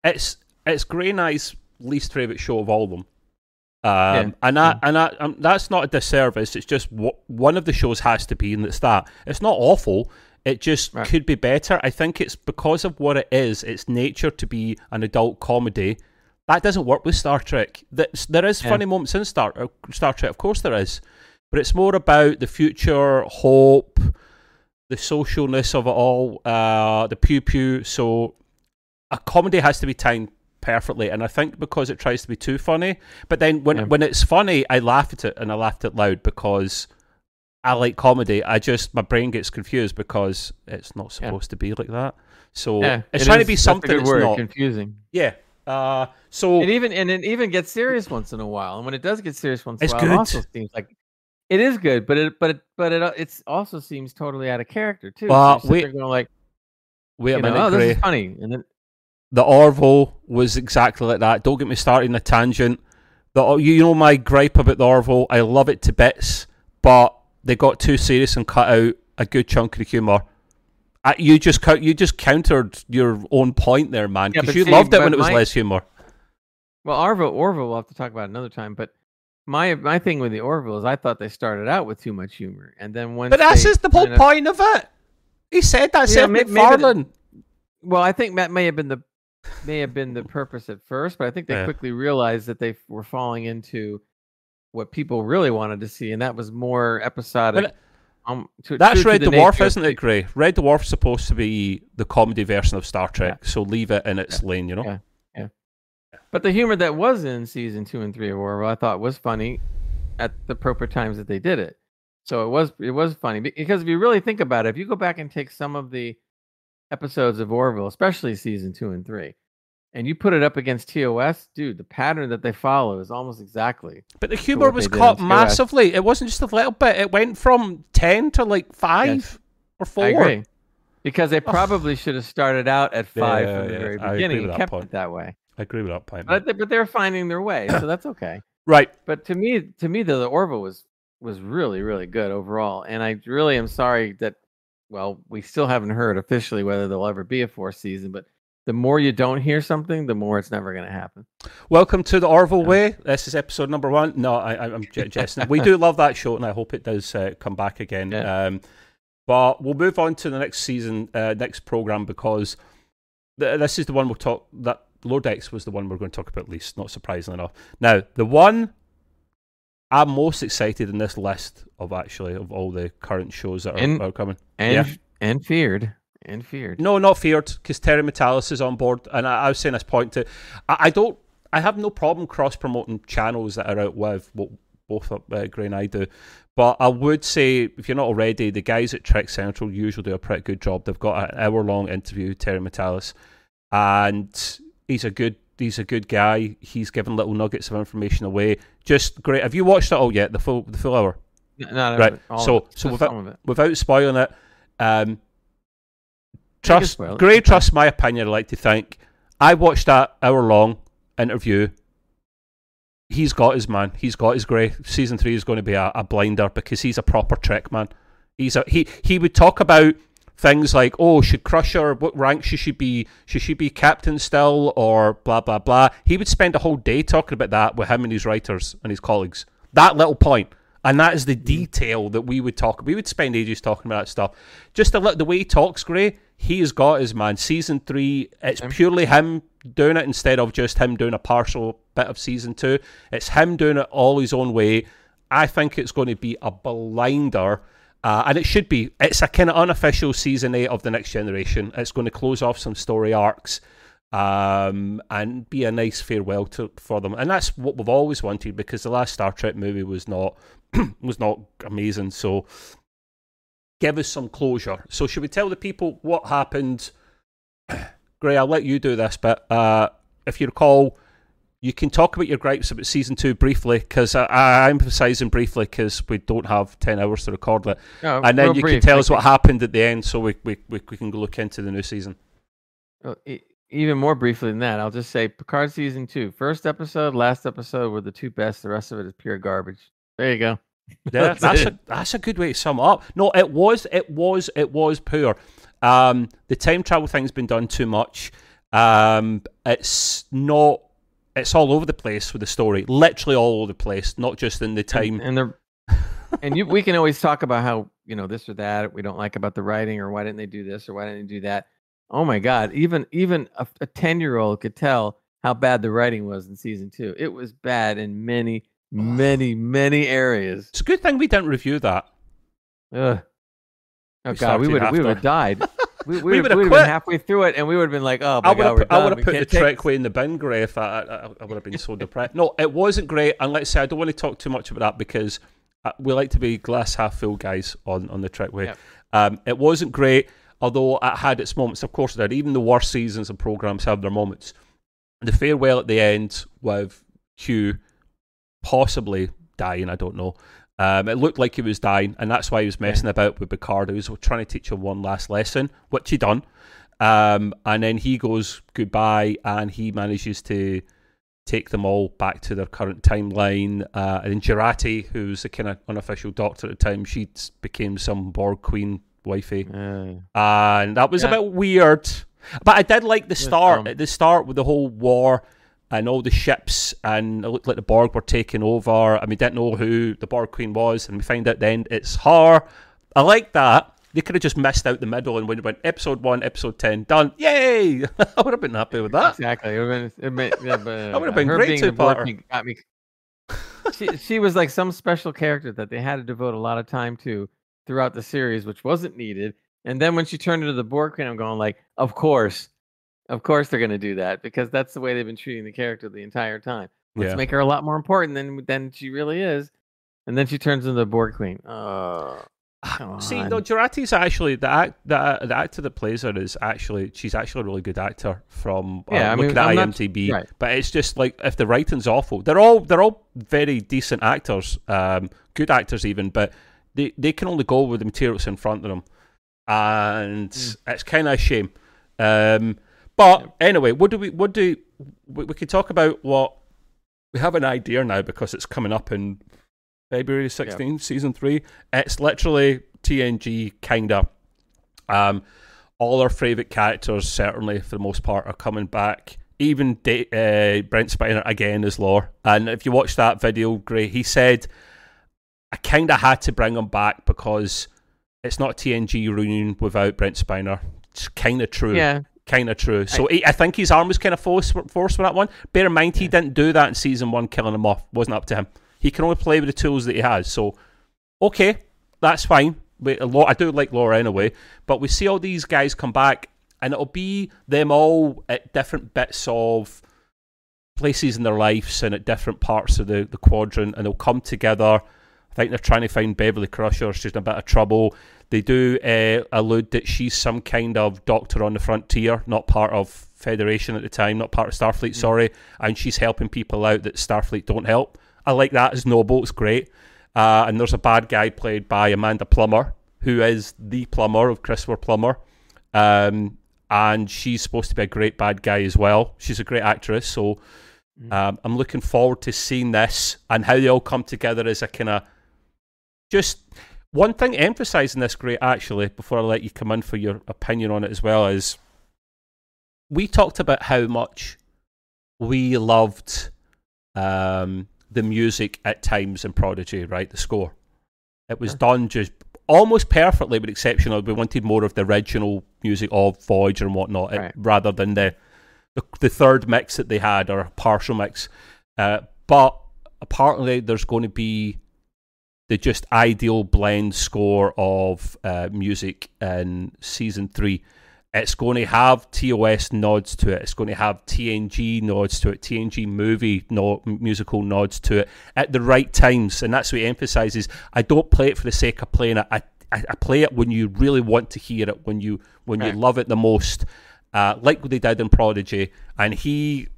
it's it's Grey Knight's least favorite show of all of them. Um, and I, and I, um, that's not a disservice. It's just w- one of the shows has to be, and it's that. It's not awful. It just Right. could be better. I think it's because of what it is. Its nature to be an adult comedy. That doesn't work with Star Trek. There is Yeah. funny moments in Star uh, Star Trek, of course there is, but it's more about the future, hope, the socialness of it all, uh, the pew pew. So a comedy has to be timed perfectly, and I think because it tries to be too funny, but then when Yeah. when it's funny, I laugh at it and I laughed it loud because I like comedy. I just my brain gets confused because it's not Yeah. supposed to be like that. So yeah it's it trying to is- be that's a something good it's word, not. confusing Yeah. Uh, so It even and it even gets serious once in a while. And when it does get serious once in a while, it also seems like It is good, but it but it but it it's also seems totally out of character too. Well, so wait- going like, Wait a know, minute, oh, Gray. this is funny, and then The Orville was exactly like that. Don't get me started in a tangent. The you know my gripe about the Orville. I love it to bits, but they got too serious and cut out a good chunk of the humour. Uh, you just you just countered your own point there, man. Because but you see, loved it when it was my- less humour. well, Orville Orville we'll have to talk about another time. But my my thing with the Orville is I thought they started out with too much humor, and then once But that's just the whole kinda- point of it. He said that. Yeah, Seth may- maybe the- Well, I think that may have been the may have been the purpose at first, but I think they Yeah. quickly realized that they were falling into what people really wanted to see, and that was more episodic. But um, to, That's Red Dwarf, isn't it, Gray? Red Dwarf's supposed to be the comedy version of Star Trek, so leave it in its lane, you know? Yeah. But the humor that was in season two and three of Orville, I thought was funny at the proper times that they did it. So it was it was funny because if you really think about it, if you go back and take some of the episodes of Orville, especially season two and three, and you put it up against TOS, dude, the pattern that they follow is almost exactly. But the humour was they did cut massively. It wasn't just a little bit. It went from 10 to like 5 or 4. I agree. Because they probably should have started out at five Yeah, from the yeah, very I agree beginning with and kept point. it that way. I agree with that point. But, they- but they're finding their way, so that's (coughs) okay. Right. but to me to me the, the orville was was really really good overall and i really am sorry that well we still haven't heard officially whether there'll ever be a fourth season but the more you don't hear something the more it's never going to happen Welcome to the Orville Way. This is episode number one. No, I, I'm j- jesting. we do love that show, and I hope it does uh, come back again. Yeah. Um, but we'll move on to the next season, uh, next program, because th- this is the one we'll talk. That Lower Decks was the one we're going to talk about least, not surprisingly enough. Now, the one I'm most excited in this list of actually of all the current shows that are, And- are coming. and Yeah. and feared and feared No, not feared, because Terry Matalas is on board, and I, I was saying this point to, I, I don't, I have no problem cross promoting channels that are out with what both uh, Gray and I do, but I would say if you're not already, the guys at Trek Central usually do a pretty good job. They've got an hour long interview with Terry Matalas, and he's a good. He's a good guy. He's giving little nuggets of information away. Just great. Have you watched it all yet? The full, the full hour. N- not Right, so- so without- some of it without spoiling it, um, trust it. Gray trusts my opinion. I'd like to think I watched that hour long interview. He's got his man. He's got his Gray. Season three is going to be a, a blinder because he's a proper Trek man. He's a he. He would talk about things like, oh, should Crusher, what rank she should she be? Should she be captain still, or blah blah blah? He would spend a whole day talking about that with him and his writers and his colleagues. That little point. And that is the detail that we would talk. We would spend ages talking about that stuff. Just a little, the way he talks, Gray. He has got his man. Season three, it's Him. purely him doing it instead of just him doing a partial bit of season two. It's him doing it all his own way. I think it's going to be a blinder. Uh, and it should be. It's a kind of unofficial season eight of the next generation. It's going to close off some story arcs um, and be a nice farewell to for them. And that's what we've always wanted because the last Star Trek movie was not (clears throat) was not amazing. So give us some closure. So should we tell the people what happened? (clears throat) Gray, I'll let you do this, but uh, if you recall, you can talk about your gripes about season two briefly because I, I, I'm emphasising briefly because we don't have ten hours to record it, No, and then you can tell us what happened at the end, so we we, we, we can look into the new season. Well, e- even more briefly than that, I'll just say Picard season two, first episode, last episode were the two best. The rest of it is pure garbage. There you go. (laughs) Yeah, That's a that's a good way to sum up. No, it was it was it was poor. Um, the time travel thing's been done too much. Um, it's not. It's all over the place with the story, literally all over the place, not just in the time. and the and you we can always talk about how you know this or that we don't like about the writing or why didn't they do this or why didn't they do that. Oh my God! Even even a ten year old could tell how bad the writing was in season two. It was bad in many many many areas. It's a good thing we didn't review that. Ugh. Oh We God, we would we would have died. (laughs) We, we, We would quit. been halfway through it, and we would have been like, "Oh my I would God, have we're put, I would have put the Trek Way in the bin, Gray, if I, I, I would have been so depressed. No, it wasn't great, and let's say I don't want to talk too much about that because uh, we like to be glass half full guys on, on the Trek Way. Yep. Um, it wasn't great, although it had its moments. Of course, it did. Even the worst seasons of programs have their moments. The farewell at the end with Hugh possibly dying, I don't know. Um, it looked like he was dying, and that's why he was messing about with Picard. He was trying to teach him one last lesson, which he done. Um, and then he goes goodbye, and he manages to take them all back to their current timeline. Uh, and then Jurati, who's the kind of unofficial doctor at the time, she became some Borg queen wifey, and that was Yeah. a bit weird. But I did like the start. At the start with the whole war and all the ships, and it looked like the Borg were taking over, and we didn't know who the Borg Queen was, and we find out then it's her. I like that. They could have just missed out the middle and when it went episode one, episode ten, done. Yay! (laughs) I would have been happy with that. exactly. It would have been, it yeah, but, (laughs) That would have been her great being to the Borg Queen got me. (laughs) she, she was like some special character that they had to devote a lot of time to throughout the series, which wasn't needed. And then when she turned into the Borg Queen, I'm going like, of course, of course they're going to do that because that's the way they've been treating the character the entire time. Let's Yeah. make her a lot more important than than she really is. And then she turns into the Borg Queen. Oh, See, on. no, Jurati's actually the act, the, the actor that plays her is actually she's actually a really good actor from uh, Yeah, I mean, looking at I'm not- IMDb. right. But it's just like if the writing's awful, they're all they're all very decent actors, um, good actors even, but they they can only go with the materials in front of them, and Mm. it's kind of a shame. Um, but anyway, what do we what do we, we could talk about what we have an idea now because it's coming up in February 16th, season three. It's literally TNG kind of. Um, all our favourite characters, certainly for the most part, are coming back. Even Da- uh, Brent Spiner again as Lore. And if you watch that video, great. He said, I kind of had to bring him back because it's not a TNG reunion without Brent Spiner. It's kind of true yeah, kind of true. So he, I think his arm was kind of forced, forced for that one. Bear in mind, he didn't do that in season one, killing him off. Wasn't up to him. He can only play with the tools that he has. So, okay, that's fine. But a lot, I do like Lore anyway. But we see all these guys come back, and it'll be them all at different bits of places in their lives and at different parts of the, the quadrant, and they'll come together. I think they're trying to find Beverly Crusher. She's in a bit of trouble. They do uh, allude that she's some kind of doctor on the frontier, not part of Federation at the time, not part of Starfleet, sorry, and she's helping people out that Starfleet don't help. I like that as noble, it's great. Uh, and there's a bad guy played by Amanda Plummer, who is the plumber of Christopher Plummer. Um, and she's supposed to be a great bad guy as well. She's a great actress, so um, I'm looking forward to seeing this and how they all come together as a kind of just one thing emphasizing this great actually before I let you come in for your opinion on it as well is we talked about how much we loved um, the music at times in Prodigy, right? The score. It was done just almost perfectly, with exception of we wanted more of the original music of Voyager and whatnot, it- rather than the, the the third mix that they had or a partial mix. Uh, but apparently, there's going to be the just ideal blend score of uh, music in season three. It's going to have TOS nods to it. It's going to have TNG nods to it. TNG movie no, musical nods to it at the right times, and that's what he emphasizes. I don't play it for the sake of playing it. I, I, I play it when you really want to hear it, when you when you love it the most, uh, like what they did in Prodigy. And he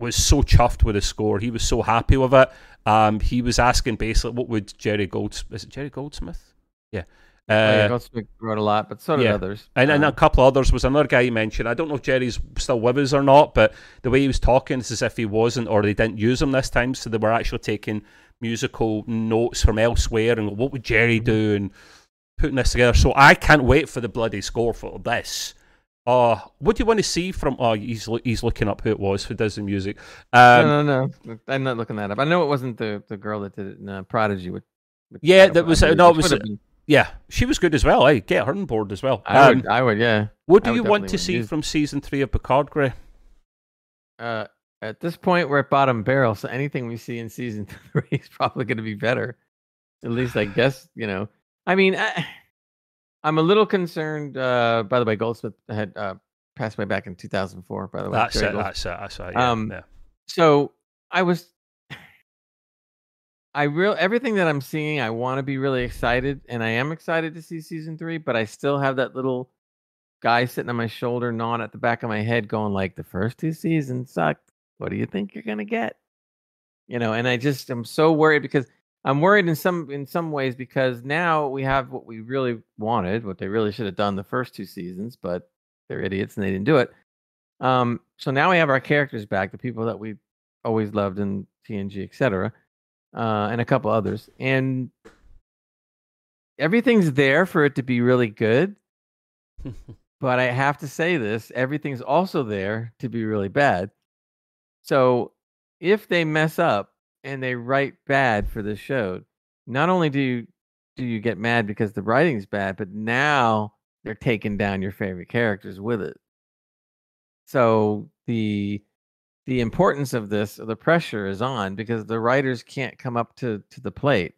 was so chuffed with the score. He was so happy with it. Um, he was asking basically, what would Jerry Goldsmith? Is it Jerry Goldsmith? Yeah. Oh, yeah, Uh, Goldsmith wrote a lot, but so did yeah. others. and, and Um, a couple others was another guy he mentioned. I don't know if Jerry's still with us or not, but the way he was talking is as if he wasn't, or they didn't use him this time. So they were actually taking musical notes from elsewhere and what would Jerry Mm-hmm. do and putting this together. So I can't wait for the bloody score for this. Uh, what do you want to see from? Oh, he's he's looking up who it was who does the music. Um, no, no, no. I'm not looking that up. I know it wasn't the, the girl that did it in uh, Prodigy. With, with Yeah, that was- Brody, no, it was- would been- Yeah, she was good as well. I get her on board as well. I Um, would, I would, yeah. what do you want to see from season three of Picard, Gray? Uh, at this point, we're at bottom barrel, so anything we see in season (laughs) three is probably going to be better. At least, I guess you know. I mean, I, I'm a little concerned. Uh, by the way, Goldsmith had uh, passed away back in 2004. By the way, That's Jerry it. Goldsmith. That's it. That's it. Yeah, Um, yeah. so I was I real everything that I'm seeing, I want to be really excited, and I am excited to see season three, but I still have that little guy sitting on my shoulder, gnawing at the back of my head, going like, "The first two seasons sucked. What do you think you're gonna get?" You know, and I just am so worried because I'm worried in some in some ways because now we have what we really wanted, what they really should have done the first two seasons, but they're idiots and they didn't do it. Um, so now we have our characters back, the people that we always loved in TNG, etc., uh, and a couple others, and everything's there for it to be really good. but I have to say this: everything's also there to be really bad. So if they mess up and they write bad for the show, not only do you do you get mad because the writing's bad, but now they're taking down your favorite characters with it. So the the importance of this, the pressure is on because the writers can't come up to to the plate.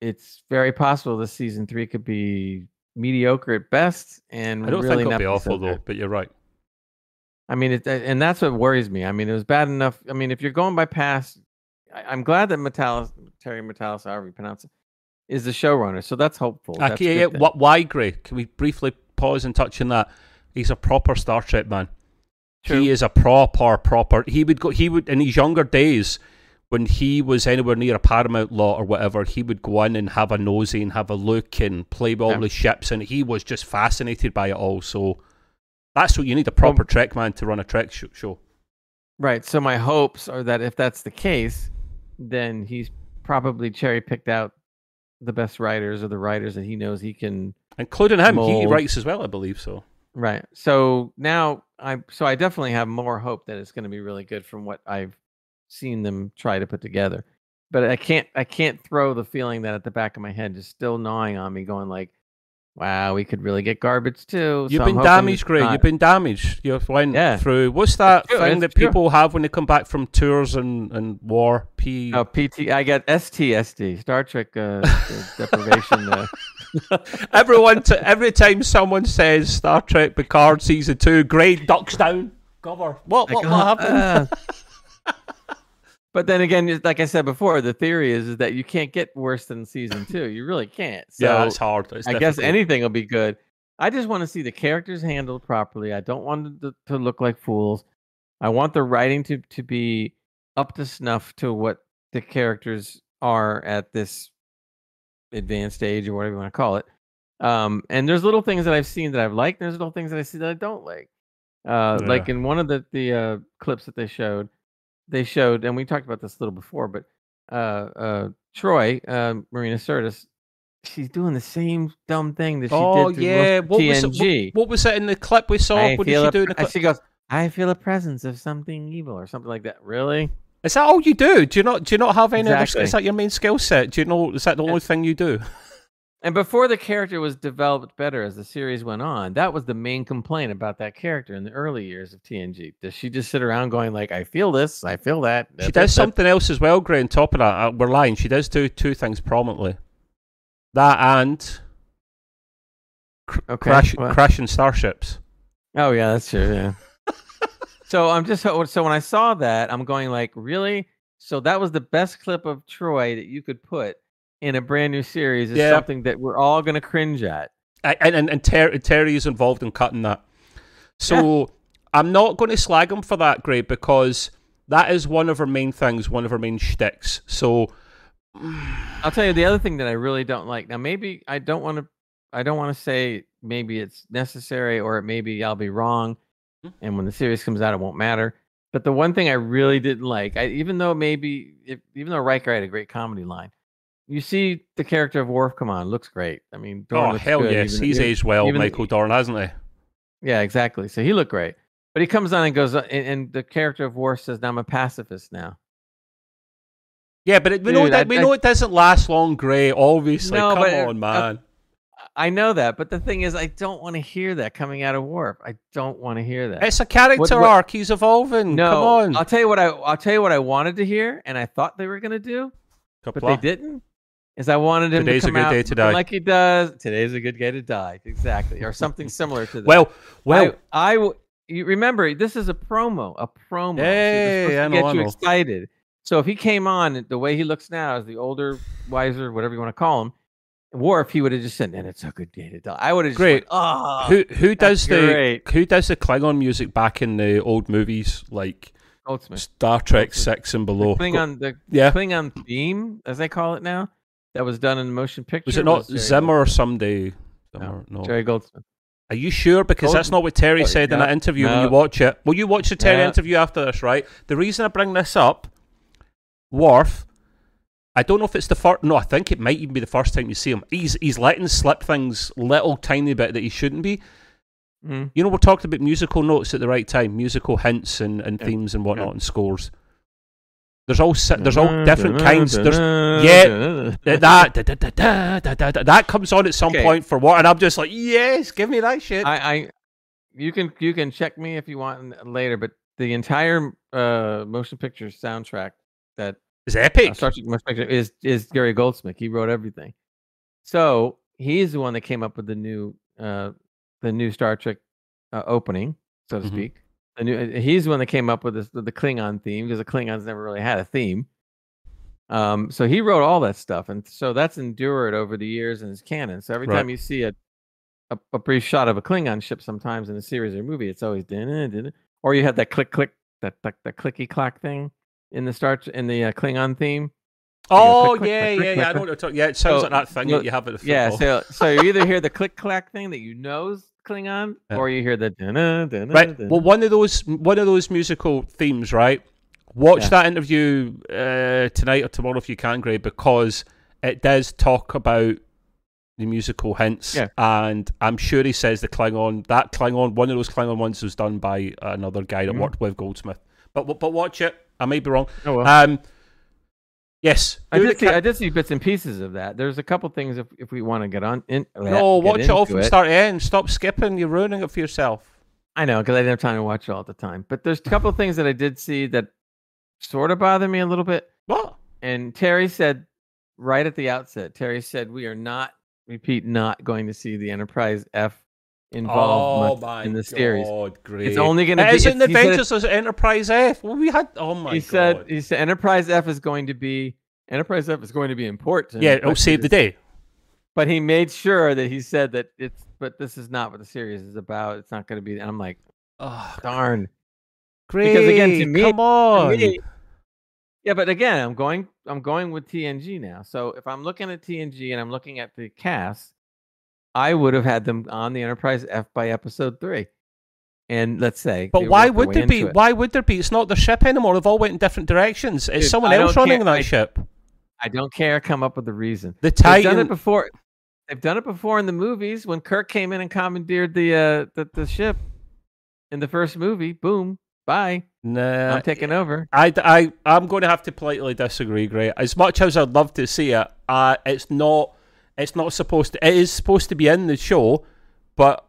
It's very possible this season three could be mediocre at best, and I don't really think it'll be awful though, but you're right. I mean, it, and that's what worries me. I mean, it was bad enough. I mean, if you're going by past, I, I'm glad that Matalas, Terry Matalas, however you pronounce it, is the showrunner. So that's hopeful. That's Okay, good yeah, what, why, Gray? Can we briefly pause and touch on that? He's a proper Star Trek man. True. He is a proper, proper. He would go. He would in his younger days, when he was anywhere near a Paramount lot or whatever, he would go in and have a nosy and have a look and play with all Yeah. the ships, and he was just fascinated by it all. So that's what you need a proper Trek man to run a Trek sh- show. Right. So my hopes are that if that's the case, then he's probably cherry picked out the best writers or the writers that he knows he can. Including him, he writes as well, I believe. So Right. So now I so I definitely have more hope that it's going to be really good from what I've seen them try to put together. But I can't I can't throw the feeling that at the back of my head is still gnawing on me, going like, "Wow, we could really get garbage too." you've So been damaged, Gray. not. You've been damaged. You've went Yeah. through. What's that true, thing that true. people have when they come back from tours and, and war? P. Oh, PT. I got STSD, Star Trek uh, deprivation. Uh, (laughs) Everyone, to, every time someone says Star Trek Picard season two, Gray ducks down. Cover. What? What, Like, what uh, happened? But then again, like I said before, the theory is, is that you can't get worse than season two. You really can't. (laughs) So yeah, it's hard. It's I guess anything will be good. I just want to see the characters handled properly. I don't want them to, to look like fools. I want the writing to, to be up to snuff to what the characters are at this advanced age or whatever you want to call it. Um, and there's little things that I've seen that I've liked. And there's little things that I see that I don't like. Uh, Like in one of the the uh, clips that they showed, they showed, and we talked about this a little before, but uh, uh, Troi, uh, Marina Sirtis, she's doing the same dumb thing that she Oh did through yeah. What was, it, what, what was it in the clip we saw? I what did she a do in the clip? She goes, I feel a presence of something evil or something like that. Really? Is that all you do? Do you not? Do you not have any? Exactly. Other, is that your main skill set? Do you know? Is that the only thing you do? And before the character was developed better as the series went on, that was the main complaint about that character in the early years of TNG. Does she just sit around going like, "I feel this, I feel that"? She that, does that, that." something else as well, Gray. On top of that, uh, we're lying. She does do two things prominently. That and Okay. crash, well- crashing starships. Oh yeah, that's true. Yeah. (laughs) so I'm just so when I saw that, I'm going like, really? So that was the best clip of Troi that you could put in a brand new series. Is Yeah. something that we're all gonna cringe at. I- and and, Ter- Terry is involved in cutting that. So I'm not going to slag him for that, Gray, because that is one of her main things, one of her main shticks. So (sighs) I'll tell you the other thing that I really don't like. Now, maybe I don't want to. I don't want to say maybe it's necessary or it maybe I'll be wrong, Hmm. and when the series comes out, it won't matter. But the one thing I really didn't like, I, even though maybe, if, even though Riker had a great comedy line, you see the character of Worf come on, looks great. I mean, Dorn oh hell good, yes, even- he's even- aged well, Michael Dorn, hasn't he? Yeah, exactly. So he looked great, but he comes on and goes, uh, and, and the character of Worf says, "Now I'm a pacifist now." Yeah, but it, we know that I- we I- know it doesn't last long, Gray. Obviously, No, come but it- on, uh, man. I know that, but the thing is, I don't want to hear that coming out of Worf. I don't want to hear that. it's a character what- what- arc. He's evolving. No, come on. I'll tell you what I I'll tell you what I wanted to hear, and I thought they were gonna do, but they didn't. Is I wanted him Today's a to come good out day to die. like he does. Today's a good day to die, exactly, or something similar to that. well, well, I you remember this is a promo, a promo. Hey, I know, get I you excited. So if he came on the way he looks now, as the older, wiser, whatever you want to call him, Worf, he would have just said, "And it's a good day to die." I would have just Great. Went, oh, who who does the great. who does the Klingon music back in the old movies? Like Goldsmith. Star Trek Goldsmith. Six and Below. The Klingon, the yeah, Klingon theme, as they call it now, that was done in motion picture. was it not Jerry Zimmer or somebody? No, Zimmer? No. Jerry Goldsmith. Are you sure? Because that's not what Terry said in no, that interview when you watch it. Will you watch the Terry No. interview after this, right? The reason I bring this up, Worf, I don't know if it's the first. No, I think it might even be the first time you see him. He's he's letting slip things little tiny bit that he shouldn't be. Mm. You know, we're talking about musical notes at the right time, musical hints and, and Yeah. themes and whatnot Yeah. and scores. There's all there's all different (laughs) kinds. There's yeah. that that that comes on at some Okay. point for what, and I'm just like, yes, give me that shit. I, I, you can you can check me if you want later, but the entire uh, motion picture soundtrack that epic. uh, Star Trek motion picture is is Gary Goldsmith. He wrote everything. So he's the one that came up with the new uh, the new Star Trek uh, opening, so to Mhm. speak. New, he's the one that came up with this, the Klingon theme because the Klingons never really had a theme. Um, so he wrote all that stuff, and so that's endured over the years in his canon. So every Right. time you see a, a a brief shot of a Klingon ship, sometimes in a series or movie, it's always dun dun or you have that click click that that, that clicky clack thing in the start in the uh, Klingon theme. Oh click, yeah, click, yeah, click, yeah. I click, know what you're talking. Yeah, it sounds So, like that thing you know, that you have at the Yeah, so so you either hear the click clack thing that you know's Klingon, Yeah. or you hear the dun dun right. Well, one of those one of those musical themes, right? Watch Yeah. that interview uh, tonight or tomorrow if you can, Gray, because it does talk about the musical hints, Yeah. and I'm sure he says the Klingon that Klingon one of those Klingon ones was done by another guy that Mhm. worked with Goldsmith. But but watch it. I may be wrong. Oh, well. Um, yes. I did, see, Ki- I did see bits and pieces of that. There's a couple things if, if we want to get on. In, uh, no, get watch it all from start to end. Stop skipping. You're ruining it for yourself. I know because I didn't have time to watch it all the time. But there's a couple of things that I did see that sort of bother me a little bit. What? And Terry said right at the outset, Terry said we are not, repeat, not going to see the Enterprise F involved oh much in the series. Oh God. It's only going to be. isn't it's- said Adventures of Enterprise F. Well, we had. Oh my he god. said he said Enterprise F is going to be Enterprise F is going to be important. yeah, oh, it'll save the day. But he made sure that he said that it's. But this is not what the series is about. It's not going to be. And I'm like, Oh, darn. great. Because again, to me- come on. me- yeah, but again, I'm going. I'm going with TNG now. So if I'm looking at TNG and I'm looking at the cast, I would have had them on the Enterprise F by episode three. And let's say, But why would there be? it. Why would there be? It's not their ship anymore. They've all went in different directions. It's Dude, someone else running care. that I- ship. I don't care. Come up with a reason. The They've done it before. They've done it before in the movies when Kirk came in and commandeered the uh, the, the ship in the first movie. Boom, bye. Nah, I'm taking over. I, I, I'm going to have to politely disagree, Gray. As much as I'd love to see it, uh, it's not. It's not supposed to. It is supposed to be in the show, but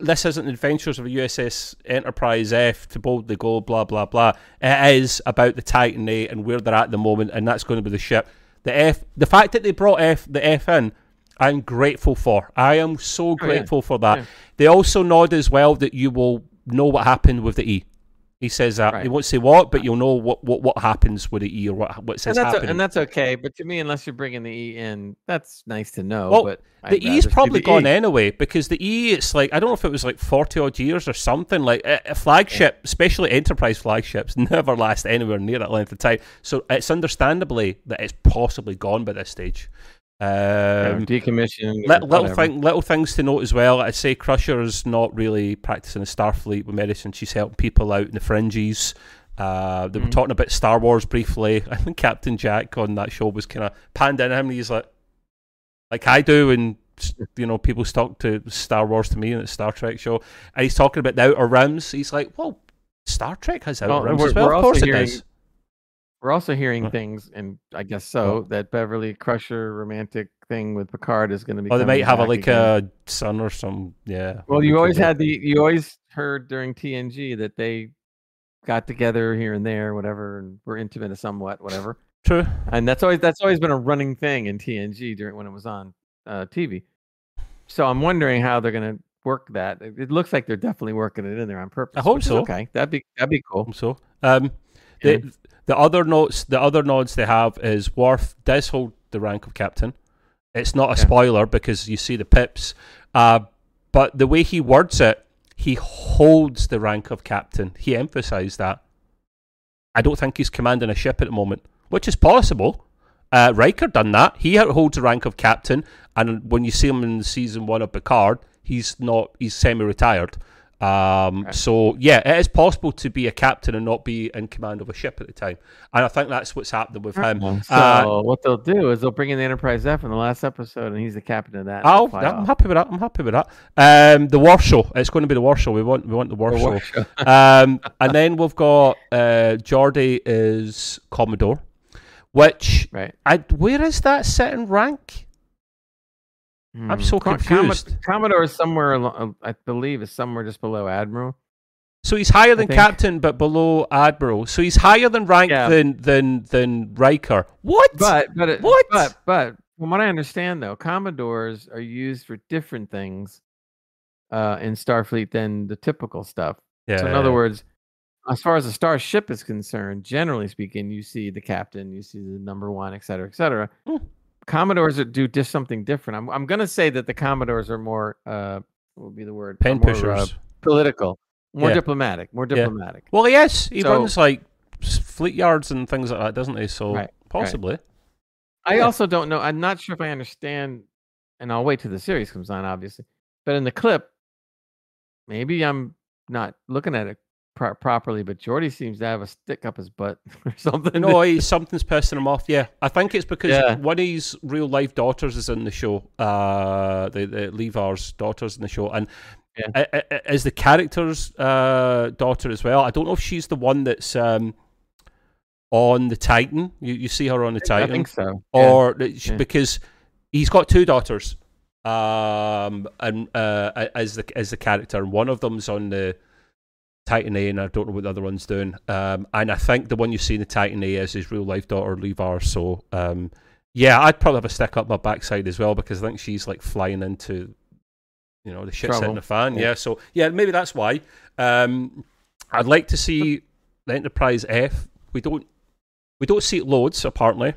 this isn't Adventures of a USS Enterprise F to boldly go. Blah blah blah. It is about the Titan A and where they're at at the moment, and that's going to be the ship. The F. The fact that they brought F the F in, I'm grateful for. I am so Oh, yeah. grateful for that. Yeah. They also nod as well that you will know what happened with the E. He says that he won't say what, but uh. you'll know what, what, what happens with the E or what what And that's, happening. and that's okay. But to me, unless you're bringing the E in, that's nice to know. Well, but the I'd E's probably gone E. anyway because the E, it's like I don't know if it was like forty odd years or something. Like a, a flagship, especially enterprise flagships, (laughs) never last anywhere near that length of time. So it's understandably that it's possibly gone by this stage. Yeah, Um, decommissioned. or Li- little thing, little things to note as well. I'd say Crusher's not really practicing in Starfleet with medicine. She's helping people out in the fringes. Uh, they were Mhm. talking about Star Wars briefly. (laughs) I think Captain Jack on that show was kind of panned in him. And he's like, like I do, and you know, people talk to Star Wars to me in the Star Trek show, and he's talking about the outer rims. He's like, well, Star Trek has outer Well, rims as well. Of course also it does. We're also hearing Huh. things, and I guess so, that Beverly Crusher romantic thing with Picard is going to be. Oh, they might have a, like again. a son or some. Yeah. Well, you always had the. You always heard during TNG that they got together here and there, whatever, and were intimate or somewhat, whatever. true. and that's always that's always been a running thing in TNG during when it was on uh, TV. So I'm wondering how they're going to work that. It, looks like they're definitely working it in there on purpose. I hope so. Okay, that'd be that'd be cool. So, um, Yeah. the the other notes, the other nods they have is Worf does hold the rank of captain. It's not a Yeah. spoiler because you see the pips, uh, but the way he words it, he holds the rank of captain. He emphasised that. I don't think he's commanding a ship at the moment, which is possible. Uh, Riker done that. He holds the rank of captain, and when you see him in season one of Picard, he's not. He's semi-retired. Um, right. So yeah, it is possible to be a captain and not be in command of a ship at the time, and I think that's what's happening with him. So uh, what they'll do is they'll bring in the Enterprise F in the last episode, and he's the captain of that. Oh, I'm happy with that. I'm happy with that. Um, the war show. It's going to be the war show. We want we want the war the show. War show. (laughs) um, and then we've got uh, Geordi is Commodore, which right. I where is that set in rank? Mm. I'm so confused. Com- Commodore is somewhere, uh, I believe, is somewhere just below Admiral. So he's higher than Captain, but below Admiral. So he's higher than rank yeah. than than than Riker. What? But but it, what? But but from what I understand, though, Commodores are used for different things uh, in Starfleet than the typical stuff. Yeah. So in other words, as far as a starship is concerned, generally speaking, you see the captain, you see the number one, et cetera, et cetera. Mm. Commodores do just something different. I'm I'm gonna say that the Commodores are more uh what would be the word? Pen more, pushers. Uh, political. More yeah. diplomatic. More diplomatic. Yeah. Well yes, he so, runs like fleet yards and things like that, doesn't he? So right, possibly. Right. I yeah. also don't know. I'm not sure if I understand and I'll wait till the series comes on, obviously. But in the clip, maybe I'm not looking at it pro- properly, but Geordi seems to have a stick up his butt (laughs) or something. No, he, something's pissing him off. Yeah, I think it's because yeah. one of his real life daughters is in the show. Uh, the, the LeVar's daughters in the show, and yeah. is the character's uh, daughter as well. I don't know if she's the one that's um, on the Titan. You you see her on the Titan? I think so. Or yeah. because he's got two daughters, um, and uh, as the as the character, and one of them's on the Titan A, and I don't know what the other one's doing. Um, and I think the one you see in the Titan A is his real life daughter, LeVar. So, um, yeah, I'd probably have a stick up my backside as well because I think she's like flying into, you know, the shit's hitting the fan. Yeah. yeah. so yeah, maybe that's why. Um, I'd like to see the Enterprise F. We don't, we don't see it loads apparently.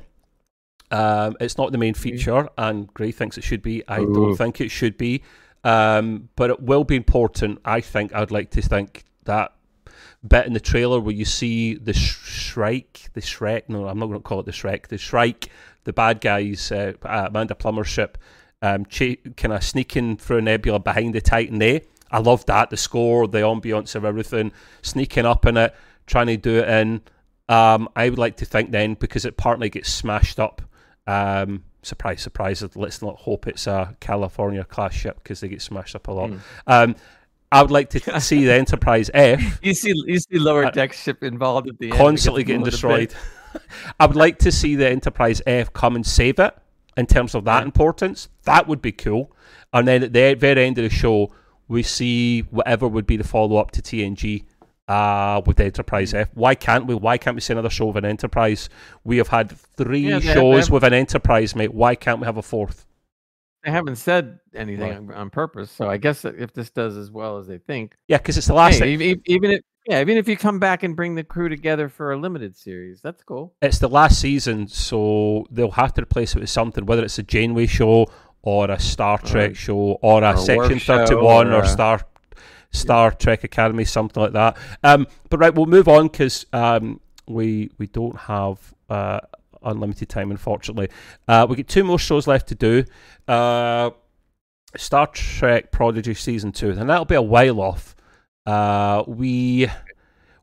Um, it's not the main mm-hmm. feature, and Gray thinks it should be. I Ooh. don't think it should be. Um, but it will be important. I think I'd like to think that bit in the trailer where you see the Shrike, the Shrek. No, I'm not going to call it the Shrek. The Shrike, the bad guys, uh, Amanda Plummer's ship, um, ch- kind of sneaking through a nebula behind the Titan A. I love that. The score, the ambience of everything, sneaking up in it, trying to do it in. Um, I would like to think then because it partly gets smashed up. Um, surprise, surprise. Let's not hope it's a California class ship because they get smashed up a lot. Mm. Um, I would like to see the Enterprise F. (laughs) You see, you see lower uh, deck ship involved at the constantly getting destroyed. (laughs) I would like to see the Enterprise F come and save it in terms of that yeah. importance. That would be cool. And then at the very end of the show, we see whatever would be the follow up to TNG uh, with the Enterprise F. Why can't we? Why can't we see another show with an Enterprise? We have had three yeah, shows with an Enterprise, mate. Why can't we have a fourth? They haven't said anything right. on purpose, so I guess if this does as well as they think, yeah, because it's the last. Hey, even, even if yeah, even if you come back and bring the crew together for a limited series, that's cool. It's the last season, so they'll have to replace it with something, whether it's a Janeway show or a Star Trek or, show or a or Section Thirty One or, or Star Star Trek Academy, something like that. Um, but right, we'll move on because um, we we don't have. Uh, unlimited time, unfortunately. Uh, we get two more shows left to do. Uh, Star Trek Prodigy season two, and that'll be a while off. Uh, we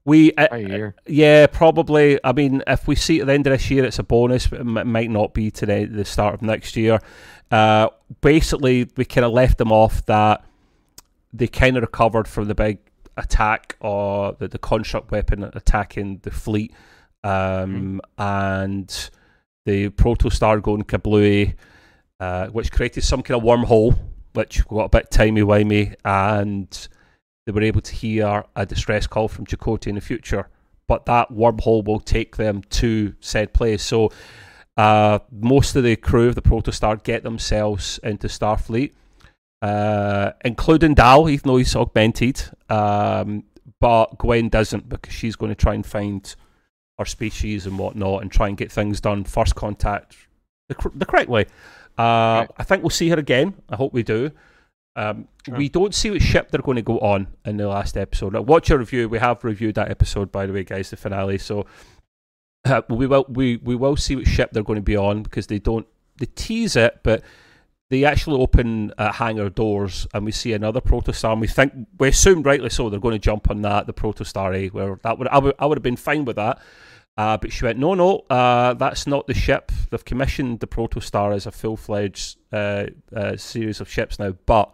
we uh, yeah probably. I mean, if we see at the end of this year, it's a bonus. But it might not be to the, the start of next year. Uh, basically, we kind of left them off that they kind of recovered from the big attack or the, the construct weapon attacking the fleet um, mm. and the protostar going kablooey, uh, which created some kind of wormhole, which got a bit timey wimey, and they were able to hear a distress call from Chakotay in the future. But that wormhole will take them to said place. So uh, most of the crew of the protostar get themselves into Starfleet. Uh, including Dal, even though he's augmented. Um, but Gwen doesn't because she's going to try and find our species and whatnot and try and get things done first contact the, the correct way. Uh, right. I think we'll see her again. I hope we do. Um, Sure. We don't see what ship they're going to go on in the last episode. Now, watch your review. We have reviewed that episode, by the way, guys, the finale. So uh, we will we we will see what ship they're going to be on because they don't they tease it, but they actually open uh, hangar doors and we see another protostar. And we think we assume rightly so they're going to jump on that the protostar A. Where that would I would I would have been fine with that. Uh, but she went, no, no, uh, that's not the ship. They've commissioned the Protostar as a full fledged uh, uh, series of ships now, but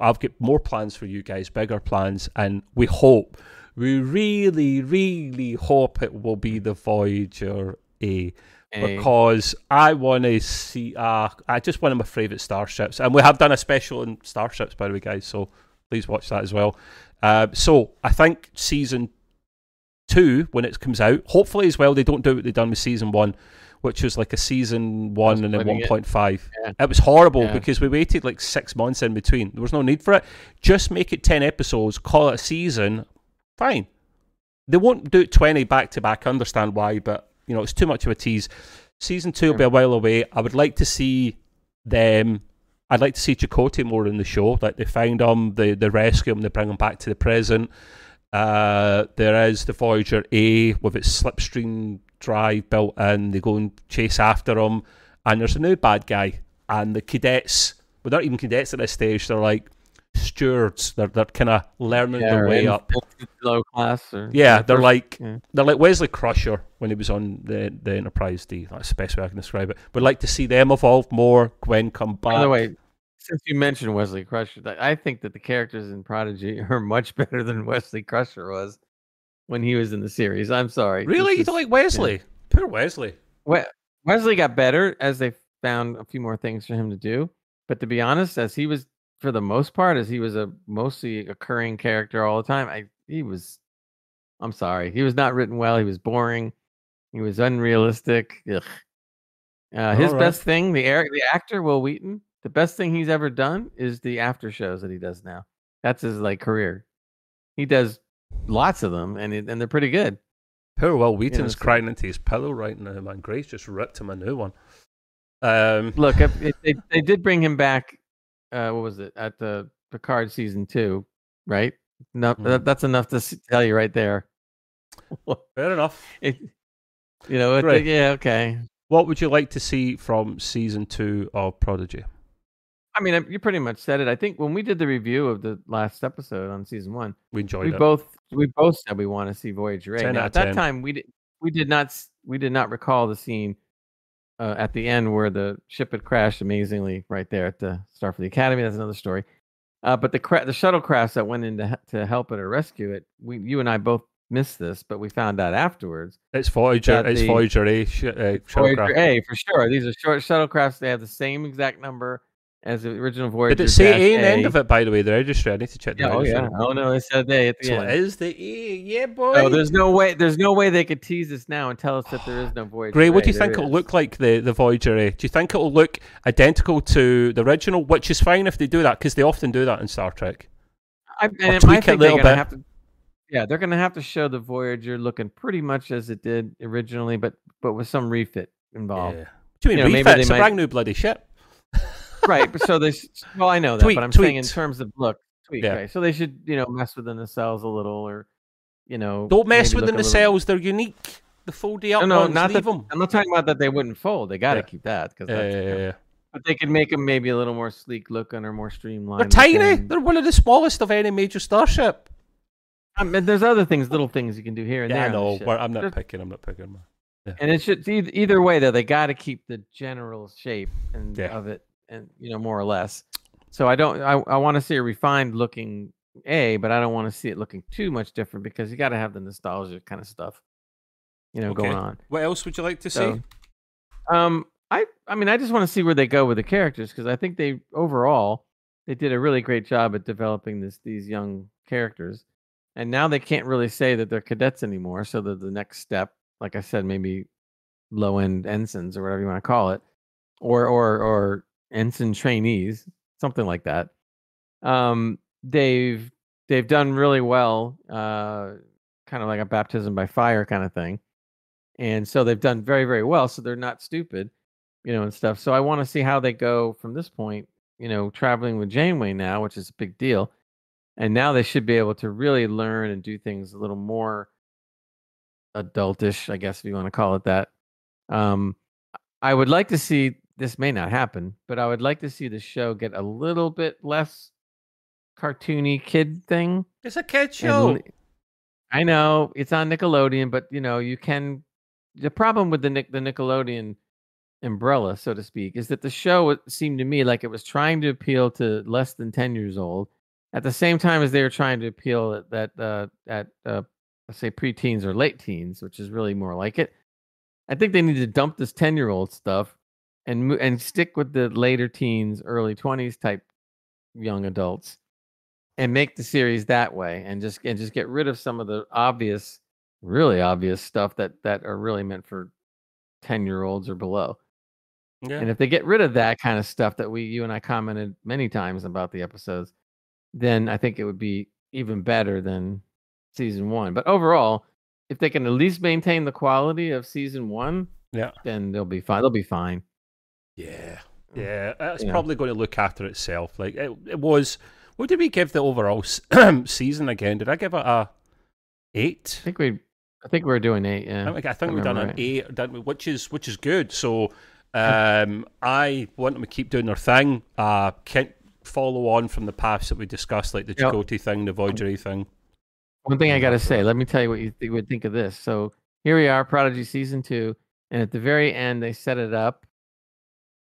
I've got more plans for you guys, bigger plans, and we hope, we really, really hope it will be the Voyager A A. because I want to see. Uh, I just one of my favourite starships, and we have done a special on starships, by the way, guys. So please watch that as well. Uh, so I think season two, when it comes out, hopefully as well, they don't do what they done with season one, which was like a season one and then one point five. Yeah. It was horrible Yeah. because we waited like six months in between. There was no need for it. Just make it ten episodes, call it a season. Fine. They won't do it twenty back to back. I understand why, but you know it's too much of a tease. Season two will be a while away. I would like to see them. I'd like to see Chakotay more in the show. Like they find him, um, they they rescue him, they bring him back to the present. Uh, there is the Voyager A with its slipstream drive built in. They go and chase after him, and there's a new bad guy. And the cadets, well, they're not even cadets at this stage. They're like stewards. They're they're kind of learning Yeah, their way up. low class or Yeah, they're like yeah. they're like Wesley Crusher when he was on the the Enterprise D. That's the best way I can describe it. We'd like to see them evolve more. Gwen come back. By the way, since you mentioned Wesley Crusher, I think that the characters in Prodigy (laughs) are much better than Wesley Crusher was when he was in the series. I'm sorry. really, you don't like Wesley? Poor Wesley. We- Wesley got better as they found a few more things for him to do. But to be honest, as he was for the most part, as he was a mostly occurring character all the time, I he was. I'm sorry, he was not written well. He was boring. He was unrealistic. Ugh. Uh, his right. best thing, the air, the actor Wil Wheaton, the best thing he's ever done is the after shows that he does now. That's his like career. He does lots of them, and it, and they're pretty good. Poor Wil Wheaton's so- crying into his pillow right now, man. Grace just ripped him a new one. Um, Look, if, if they (laughs) they did bring him back. Uh, what was it at the Picard season two? Right. No, Mhm. that, that's enough to tell you right there. (laughs) fair enough. It, you know, it, yeah, okay. What would you like to see from season two of Prodigy? I mean, you pretty much said it. I think when we did the review of the last episode on season one, We enjoyed we it. both we both said we want to see Voyager 10 A. Now, at of that 10. time, we did we did not we did not recall the scene uh, at the end where the ship had crashed amazingly right there at the Starfleet Academy. That's another story. Uh, but the cra- the shuttlecrafts that went in to, to help it or rescue it, we you and I both missed this, but we found out afterwards. It's Voyager. It's the- Voyager A. Sh- uh, Voyager. A for sure. These are short shuttlecrafts. They have the same exact number as the original Voyager. Did it say A in the A. end of it? By the way, the registry. I need to check the Yeah, oh yeah. Oh no, they said at the So end. it is the A. Yeah, boy. Oh, there's no way. There's no way they could tease us now and tell us that there is no (sighs) Voyager. Gray, what A. do you think it'll look like the, the Voyager A? Do you think it'll look identical to the original? Which is fine if they do that because they often do that in Star Trek. I, and tweak I it a little bit. have to. Yeah, they're gonna have to show the Voyager looking pretty much as it did originally, but but with some refit involved. Yeah. What do you mean You know, refit? It's a might- brand new bloody ship. Right. So they. Well, I know that, Tweak- but I'm saying in terms of look, tweak. Yeah. Right. So they should you know mess with the nacelles a little, or you know. Don't mess with the look a little- nacelles. They're unique. The foldy up No, no, ones, not leave that. them. I'm not talking about that they wouldn't fold. They got to Yeah. keep that because Yeah, that's. yeah, yeah, yeah. But they could make them maybe a little more sleek looking or more streamlined. They're tiny. They're one of the smallest of any major starship. Um, I mean, there's other things, little things you can do here and Yeah, there. I on the know. but I'm not Just- picking. I'm not picking. and it should either, either way though they got to keep the general shape and Yeah. of it and you know more or less so i don't i, I want to see a refined looking a but i don't want to see it looking too much different because you got to have the nostalgia kind of stuff you know Okay. going on What else would you like to see? um i i mean i just want to see where they go with the characters because i think they overall they did a really great job at developing this these young characters and now they can't really say that they're cadets anymore so that the next step like i said maybe low end ensigns or whatever you want to call it or or or ensign trainees something like that um they've they've done really well uh kind of like a baptism by fire kind of thing and so they've done very very well so they're not stupid you know and stuff so i want to see how they go from this point you know, traveling with Janeway now, which is a big deal. And now they should be able to really learn and do things a little more adultish, I guess if you want to call it that. Um, I would like to see this may not happen, but I would like to see the show get a little bit less cartoony kid thing. It's a kid show. And I know it's on Nickelodeon, but you know you can. The problem with the Nick the Nickelodeon umbrella, so to speak, is that the show seemed to me like it was trying to appeal to less than ten years old, at the same time as they were trying to appeal at that uh, at uh, let's say preteens or late teens, which is really more like it. I think they need to dump this ten year old stuff and and stick with the later teens, early twenties type young adults, and make the series that way, and just and just get rid of some of the obvious, really obvious stuff that that are really meant for ten year olds or below. Yeah. And if they get rid of that kind of stuff that we, you and I commented many times about the episodes, then I think it would be even better than season one. But overall, if they can at least maintain the quality of season one, Yeah. then they'll be fine. They'll be fine. Yeah, yeah, it's Yeah. probably going to look after itself. Like it, it was. What did we give the overall s- (clears throat) season again? Did I give it a eight? I think we, I think we're doing eight. Yeah, I think, I think I we've done remember an eight, didn't which is which is good. So um, I want them to keep doing their thing. Uh, can't follow on from the paths that we discussed, like the Yep. Chakotay thing, the Voyagery thing. One thing I got to say, let me tell you what you th- would think of this. So here we are, Prodigy season two, and at the very end, they set it up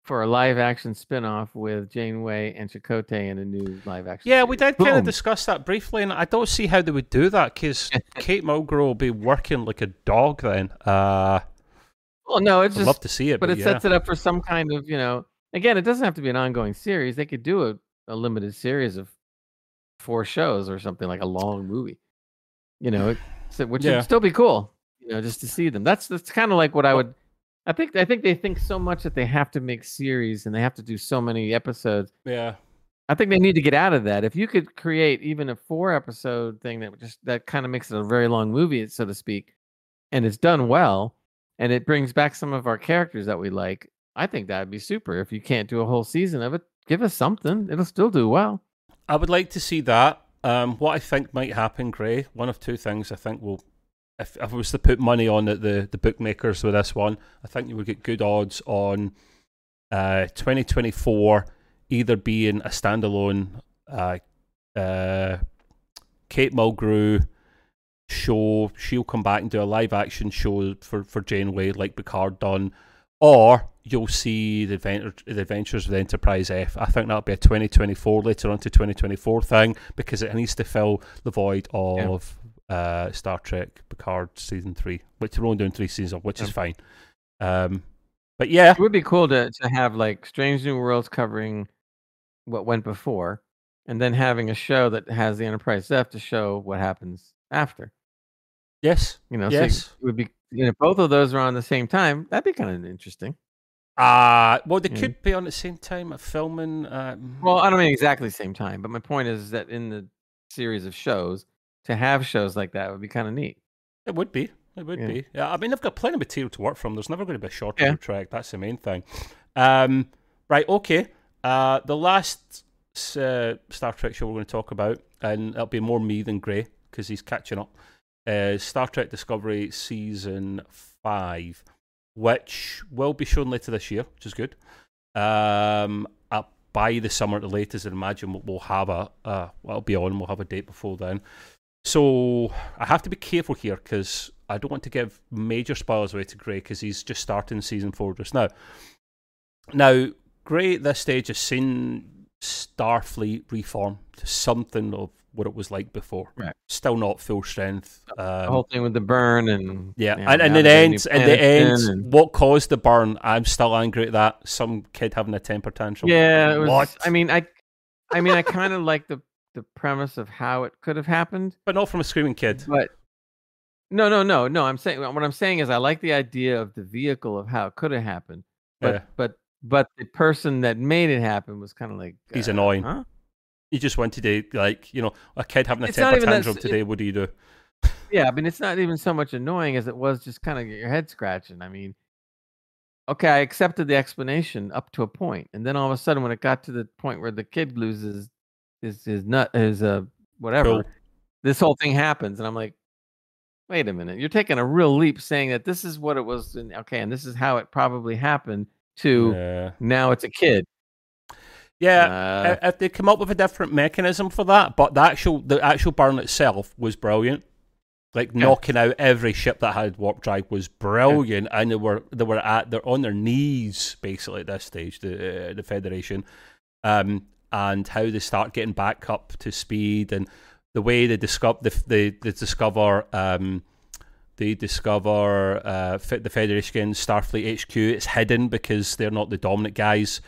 for a live action spin off with Janeway and Chakotay in a new live action. Yeah, we series. did kind of discuss that briefly, and I don't see how they would do that because (laughs) Kate Mulgrew will be working like a dog then. Uh, Well, no, it's I'd just love to see it, but but, it yeah. sets it up for some kind of you know again it doesn't have to be an ongoing series they could do a, a limited series of four shows or something like a long movie you know it, which Yeah. would still be cool you know just to see them that's that's kind of like what i would i think i think they think so much that they have to make series and they have to do so many episodes. Yeah. i think they need to get out of that. If you could create even a four episode thing that just that kind of makes it a very long movie so to speak and it's done well and it brings back some of our characters that we like i think that'd be super. If you can't do a whole season of it give us something. It'll still do well. I would like to see that. Um, what I think might happen, Gray, one of two things I think will, if, if I was to put money on the, the bookmakers with this one, I think you would get good odds on uh, 2024 either being a standalone uh, uh, Kate Mulgrew show. She'll come back and do a live action show for, for Janeway, like Picard done, or you'll see the, the Adventures of the Enterprise F. I think that'll be a 2024 later on to 2024 thing because it needs to fill the void of uh, Star Trek Picard season three, which we're only doing three seasons of, which is fine. Um, but yeah, it would be cool to, to have like strange new worlds covering what went before and then having a show that has the enterprise f to show what happens after yes, you know so yes. it would be you know both of those are on the same time that'd be kind of interesting Uh, well, they Yeah. could be on at the same time at filming. Um, Well, I don't mean exactly the same time, but my point is that in the series of shows, to have shows like that would be kind of neat. It would be. It would Yeah. be. Yeah, I mean, they've got plenty of material to work from. There's never going to be a shortage Yeah. of Trek. That's the main thing. Um, right. Okay. Uh, the last uh, Star Trek show we're going to talk about, and it'll be more me than Gray because he's catching up. Is Star Trek Discovery season five, which will be shown later this year, which is good. Um, uh, by the summer at the latest, I imagine we'll- we'll have a uh, well, it'll be on. We'll have a date before then. So I have to be careful here because I don't want to give major spoilers away to Gray because he's just starting season four just now. Now, Gray at this stage has seen Starfleet reform to something of what it was like before. Right. Still not full strength. the Um, whole thing with the burn and yeah, and, and it ends. And it ends. and- What caused the burn? I'm still angry at that. Some kid having a temper tantrum. yeah, it was. What? I mean, I, I mean, I kind of like the the premise of how it could have happened, but not from a screaming kid. but no, no, no, no. I'm saying what I'm saying is I like the idea of the vehicle of how it could have happened, but Yeah. but but the person that made it happen was kind of like He's uh, annoying. Huh? You just went to like you know a kid having a It's temper tantrum today. What do you do? Yeah, I mean, it's not even so much annoying as it was just kind of get your head scratching. I mean, okay, I accepted the explanation up to a point, and then all of a sudden, when it got to the point where the kid loses his is nut his uh whatever, Cool. this whole thing happens, and I'm like, wait a minute, you're taking a real leap saying that this is what it was, and okay, and this is how it probably happened. To Yeah. now, it's a kid. Yeah, Uh, if they come up with a different mechanism for that, but the actual the actual burn itself was brilliant. Like Yeah. knocking out every ship that had warp drive was brilliant, and they were they were at they're on their knees basically at this stage. The uh, the Federation, um, and how they start getting back up to speed, and the way they discover the, they they discover um, they discover uh, the Federation Starfleet HQ. It's hidden because they're not the dominant guys.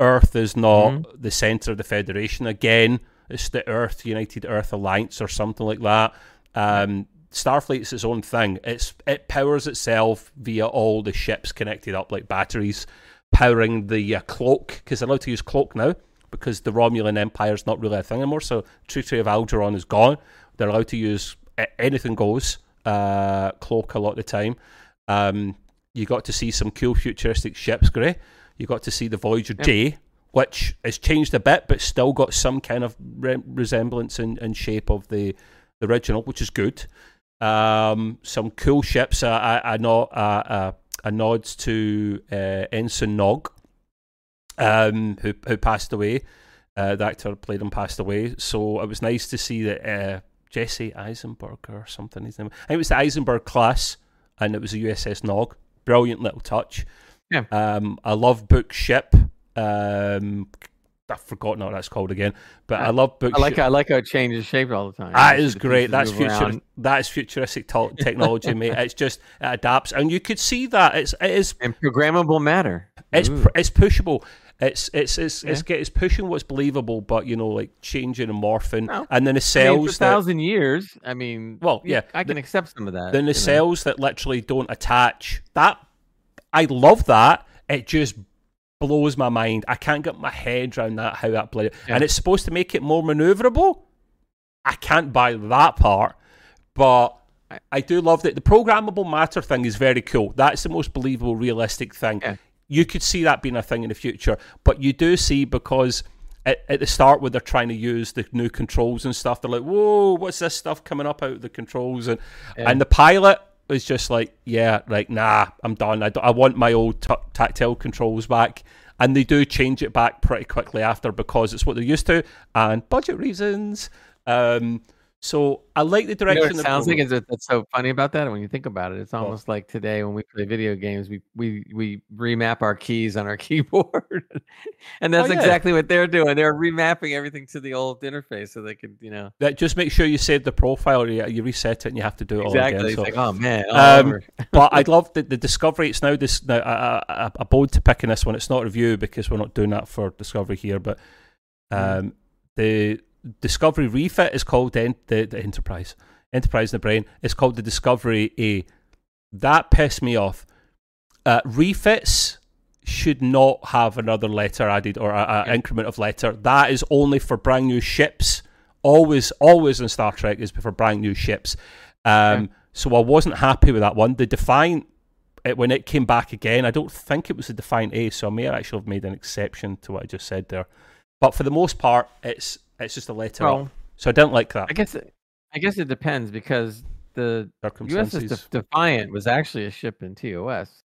Earth is not the center of the Federation again. It's the Earth United Earth Alliance or something like that. Um, Starfleet's its own thing. It's it powers itself via all the ships connected up like batteries, powering the uh, cloak because they're allowed to use cloak now because the Romulan Empire is not really a thing anymore. So Treaty of Algeron is gone. They're allowed to use anything goes uh, cloak a lot of the time. Um, you got to see some cool futuristic ships, Gray. You got to see the Voyager Yep. J, which has changed a bit, but still got some kind of re- resemblance and, and shape of the, the original, which is good. Um, some cool ships. I, I know uh, uh, a nods to uh, Ensign Nog, um, who who passed away. Uh, the actor played him passed away, so it was nice to see that uh, Jesse Eisenberg or something. His name. I think it was the Eisenberg class, and it was a USS Nog. Brilliant little touch. Yeah. Um, I love Book Ship. Um, I've forgotten what that's called again, but I, I- love Book I like I like how it changes shape all the time. That is great. That's future. around. That is futuristic (laughs) technology, mate. It's just it adapts, and you could see that it's it is and programmable matter. it's Ooh. it's pushable. It's it's it's it's, Yeah. get, it's pushing what's believable, but you know, like changing and morphing, No. and then the I mean, for cells that thousand years. I mean, Well, yeah, I can accept some of that. then the you know. cells that literally don't attach. That I love that. It just blows my mind. I can't get my head around that how that played. Yeah. And it's supposed to make it more maneuverable. I can't buy that part, but I, I do love that the programmable matter thing is very cool. That's the most believable, realistic thing. Yeah. You could see that being a thing in the future, but you do see because. At, at the start, when they're trying to use the new controls and stuff, they're like, "Whoa, what's this stuff coming up out of the controls?" And Yeah. and the pilot was just like, yeah, like, nah, I'm done. I, don't- I want my old t- tactile controls back. And they do change it back pretty quickly after because it's what they're used to and budget reasons. Um, so I like the You know direction. it sounds like it's, that's so funny about that. When you think about it, it's almost like today when we play video games, we we we remap our keys on our (laughs) keyboard, and that's Oh, yeah. exactly what they're doing. They're remapping everything to the old interface so they could, you know, that just make sure you save the profile. You, you reset it and you have to do it all again. It's So- like, oh man, Um, but I (laughs) love the, the discovery. It's now this. Now I, I, I bowed to picking this one. It's not review because we're not doing that for discovery here. But um, the discovery refit is called the, the the Enterprise. Enterprise in the brain. It's called the Discovery A. That pissed me off. Uh, refits should not have another letter added or a, a Yeah. increment of letter. That is only for brand new ships. Always, always in Star Trek is for brand new ships. Um, So I wasn't happy with that one. The Defiant, it, when it came back again, I don't think it was the Defiant A, so I may actually have made an exception to what I just said there. But for the most part, it's it's just a letter up. So I don't like that. I guess it, I guess it depends because the USS. Def- Defiant was actually a ship in TOS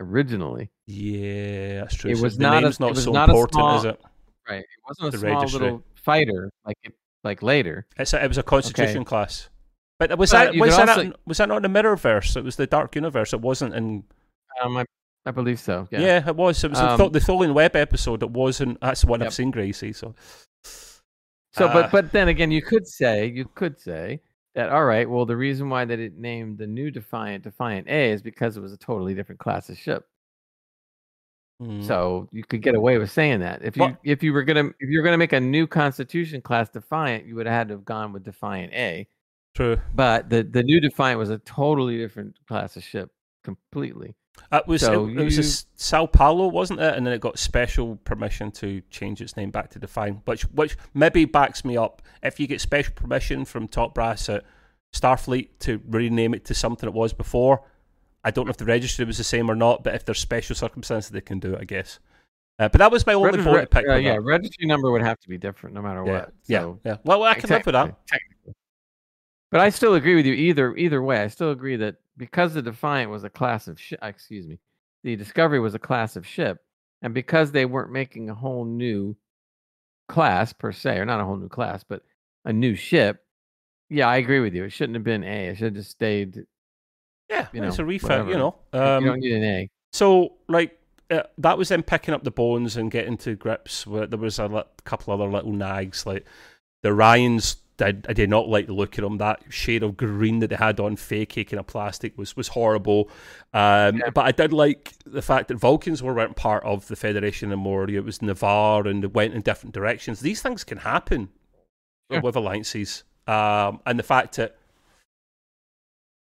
originally. yeah, that's true. It was not a- name's it was so not a important, small- is it? Right. It wasn't a The small registry. little fighter like it like later. It's a, it was a Constitution class. But was But that was that, also- not, was that not in the Mirrorverse? It was the Dark Universe. It wasn't in. Um, I, I believe so. Yeah. Yeah, it was. It was Um, the, Thol- Tholian Web episode. It wasn't. That's what Yep. I've seen, Gracie. So. So, Uh, but but then again, you could say you could say that all right. Well, the reason why that it named the new Defiant Defiant A is because it was a totally different class of ship. mm. So you could get away with saying that if you Well- if you were gonna if you're gonna make a new Constitution class Defiant, you would have had to have gone with Defiant A. true. But the the new Defiant was a totally different class of ship completely. It was So it, it was a Sao Paulo, wasn't it? And then it got special permission to change its name back to Defiant, which which maybe backs me up. If you get special permission from top brass at Starfleet to rename it to something it was before, I don't know if the registry was the same or not, but if there's special circumstances, they can do it, I guess. Uh, but that was my only Regis- vote pick. uh, yeah, that. registry number would have to be different no matter yeah, what. yeah, So, yeah. Well, I can live with that. technically- technically. But I still agree with you either either way. I still agree that because the Defiant was a class of ship, excuse me, the Discovery was a class of ship, and because they weren't making a whole new class per se, or not a whole new class, but a new ship. Yeah, I agree with you. It shouldn't have been A. It should have just stayed. Yeah, you it's a refit, you know. you Um, don't need an A. So, like, uh, that was them picking up the bones and getting to grips. Where there was a li- couple other little nags, like the Orions. Did, I did not like the look of them. That shade of green that they had on fake cake in a plastic was was horrible. Um, Yeah. But I did like the fact that Vulcans were weren't part of the Federation anymore. It was Ni'Var and they went in different directions. These things can happen Sure. with alliances. Um, and the fact that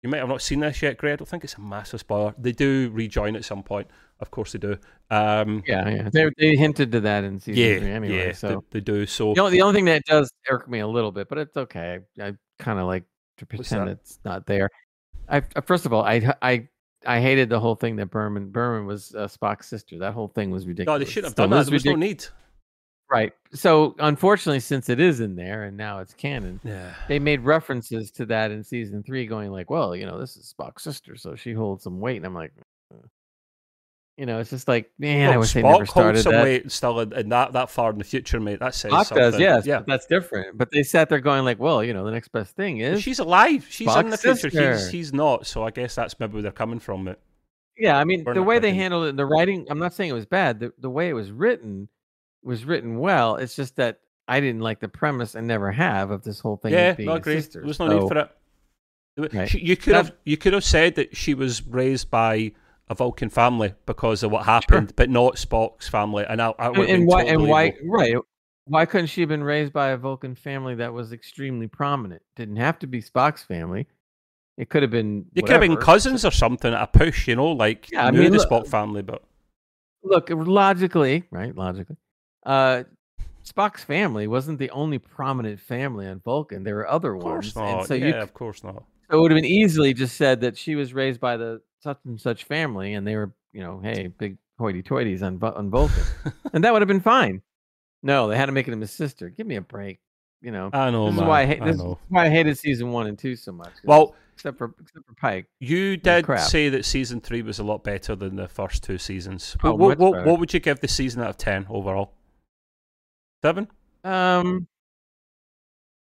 you might have not seen this yet, Greg. I don't think it's a massive spoiler. They do rejoin at some point. Of course they do. Um, Yeah, yeah. They they hinted to that in season yeah, three anyway. yeah, so they, they do. So The only, the only thing that does irk me a little bit, but it's okay. I, I kind of like to pretend it's not there. I first of all, I I I hated the whole thing that Burnham Burnham was uh, Spock's sister. That whole thing was ridiculous. no, they shouldn't have Still done that. There was no ridic- need. Right. So unfortunately, since it is in there and now it's canon, Yeah. they made references to that in season three, going like, "Well, you know, this is Spock's sister, so she holds some weight." And I'm like, uh, you know, it's just like, man, I wish they Spock never started holds some that. weight still in, in that that far in the future, mate. That says Spock something. does, yes, Yeah. that's different. But they sat there going like, "Well, you know, the next best thing is." she's alive. She's in the future. He's sister. he's not. So I guess that's maybe where they're coming from. It. Yeah, I mean We're the way they handled it, the writing. I'm not saying it was bad. The the way it was written was written well. It's just that I didn't like the premise and never have of this whole thing. Yeah, being no, agree. sister. There was no So- need for it. It Right. She, you could That- have you could have said that she was raised by a Vulcan family because of what happened, but not Spock's family. And I, I And, and why? And why? go- Right? Why couldn't she have been raised by a Vulcan family that was extremely prominent? Didn't have to be Spock's family. It could have been. You could have been cousins or something at a push, you know, like Yeah, I mean, the look- Spock family, but Look, logically, right? Logically, uh, Spock's family wasn't the only prominent family on Vulcan. There were other of course ones, not. and so yeah, you of course not. So it would have been easily just said that she was raised by the such and such family, and they were, you know, hey, big hoity-toities on on Vulcan, (laughs) and that would have been fine. No, they had to make him his sister. Give me a break. You know, I know, this is why I hate. I This is why I hated season one and two so much. Well, except for except for Pike. you did say that season three was a lot better than the first two seasons. Oh, What, what, much what, better. what would you give the season out of ten overall? Seven. Um,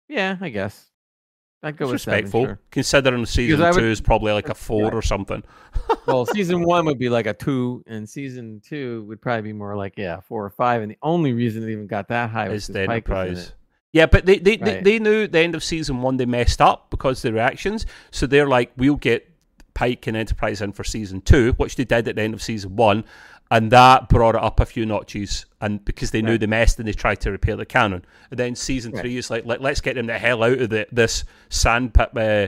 yeah, I guess I'd go It's with seven, respectful, sure. considering season would- two is probably like a four Yeah. or something. (laughs) Well, season one would be like a two, and season two would probably be more like yeah, four or five. And the only reason it even got that high was is the Enterprise. Yeah, but they they, they Right. they knew at the end of season one they messed up because of the reactions. So they're like, we'll get Pike and Enterprise in for season two, which they did at the end of season one, and that brought it up a few notches. And because they knew the mess, and they tried to repair the cannon. And then season Right. three is like, Let, let's get them the hell out of the, this sand pit, uh,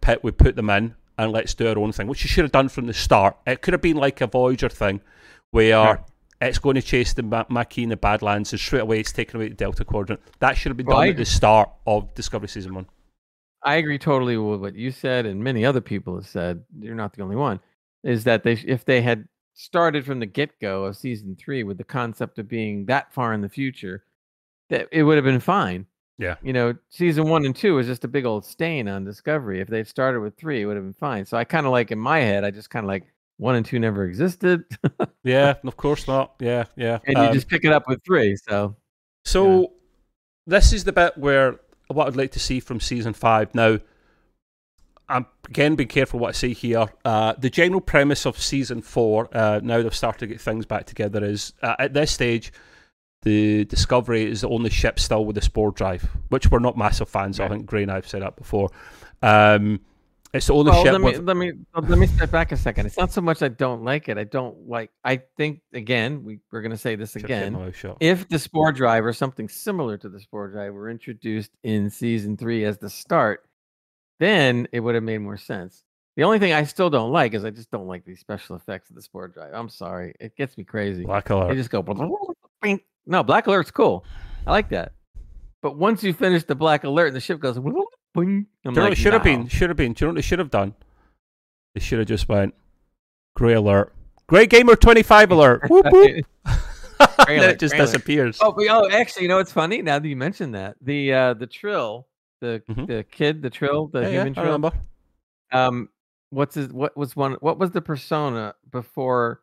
pit we put them in, and let's do our own thing, which you should have done from the start. It could have been like a Voyager thing, where Sure. it's going to chase the Ma- Maquis in the Badlands, and straight away it's taken away the Delta Quadrant. That should have been Well, done I at the start of Discovery Season 1. I agree totally with what you said, and many other people have said. You're not the only one. Is that they if they had started from the get go of season three with the concept of being that far in the future, that it would have been fine. Yeah. You know, season one and two was just a big old stain on Discovery. If they'd started with three, it would have been fine. So I kind of like in my head, I just kind of like one and two never existed, Yeah, (laughs) of course not. Yeah, yeah. and Um, you just pick it up with three. So So this is the bit where what I'd like to see from season five. Now, I'm again being careful what I say here. Uh, the general premise of season four, uh, now they've started to get things back together, is uh, at this stage, the Discovery is the only ship still with a spore drive, which we're not massive fans of. I think Gray and I've said that before. Um, it's the only well, ship let me with let me let me step back a second. It's not so much I don't like it. I don't like. I think again, we we're gonna say this have again. my mouth shut. If the spore drive or something similar to the spore drive were introduced in season three as the start, then it would have made more sense. The only thing I still don't like is I just don't like these special effects of the spore drive. I'm sorry, it gets me crazy. Black alert. They just go. No, black alert's cool. I like that. But once you finish the black alert and the ship goes, I'm know what like, it should have "No." been? Should have been. Do you know what they should have done? They should have just went Grey alert. Grey Gamer 25 alert. (laughs) whoop, whoop. Grey (laughs) (laughs) then alert, it just disappears. Oh, but, oh, actually, you know what's funny? Now that you mentioned that, the uh, the Trill, the Mhm. the kid, the Trill, the yeah, yeah, human I Trill. remember. Um, what's his? What was one? What was the persona before?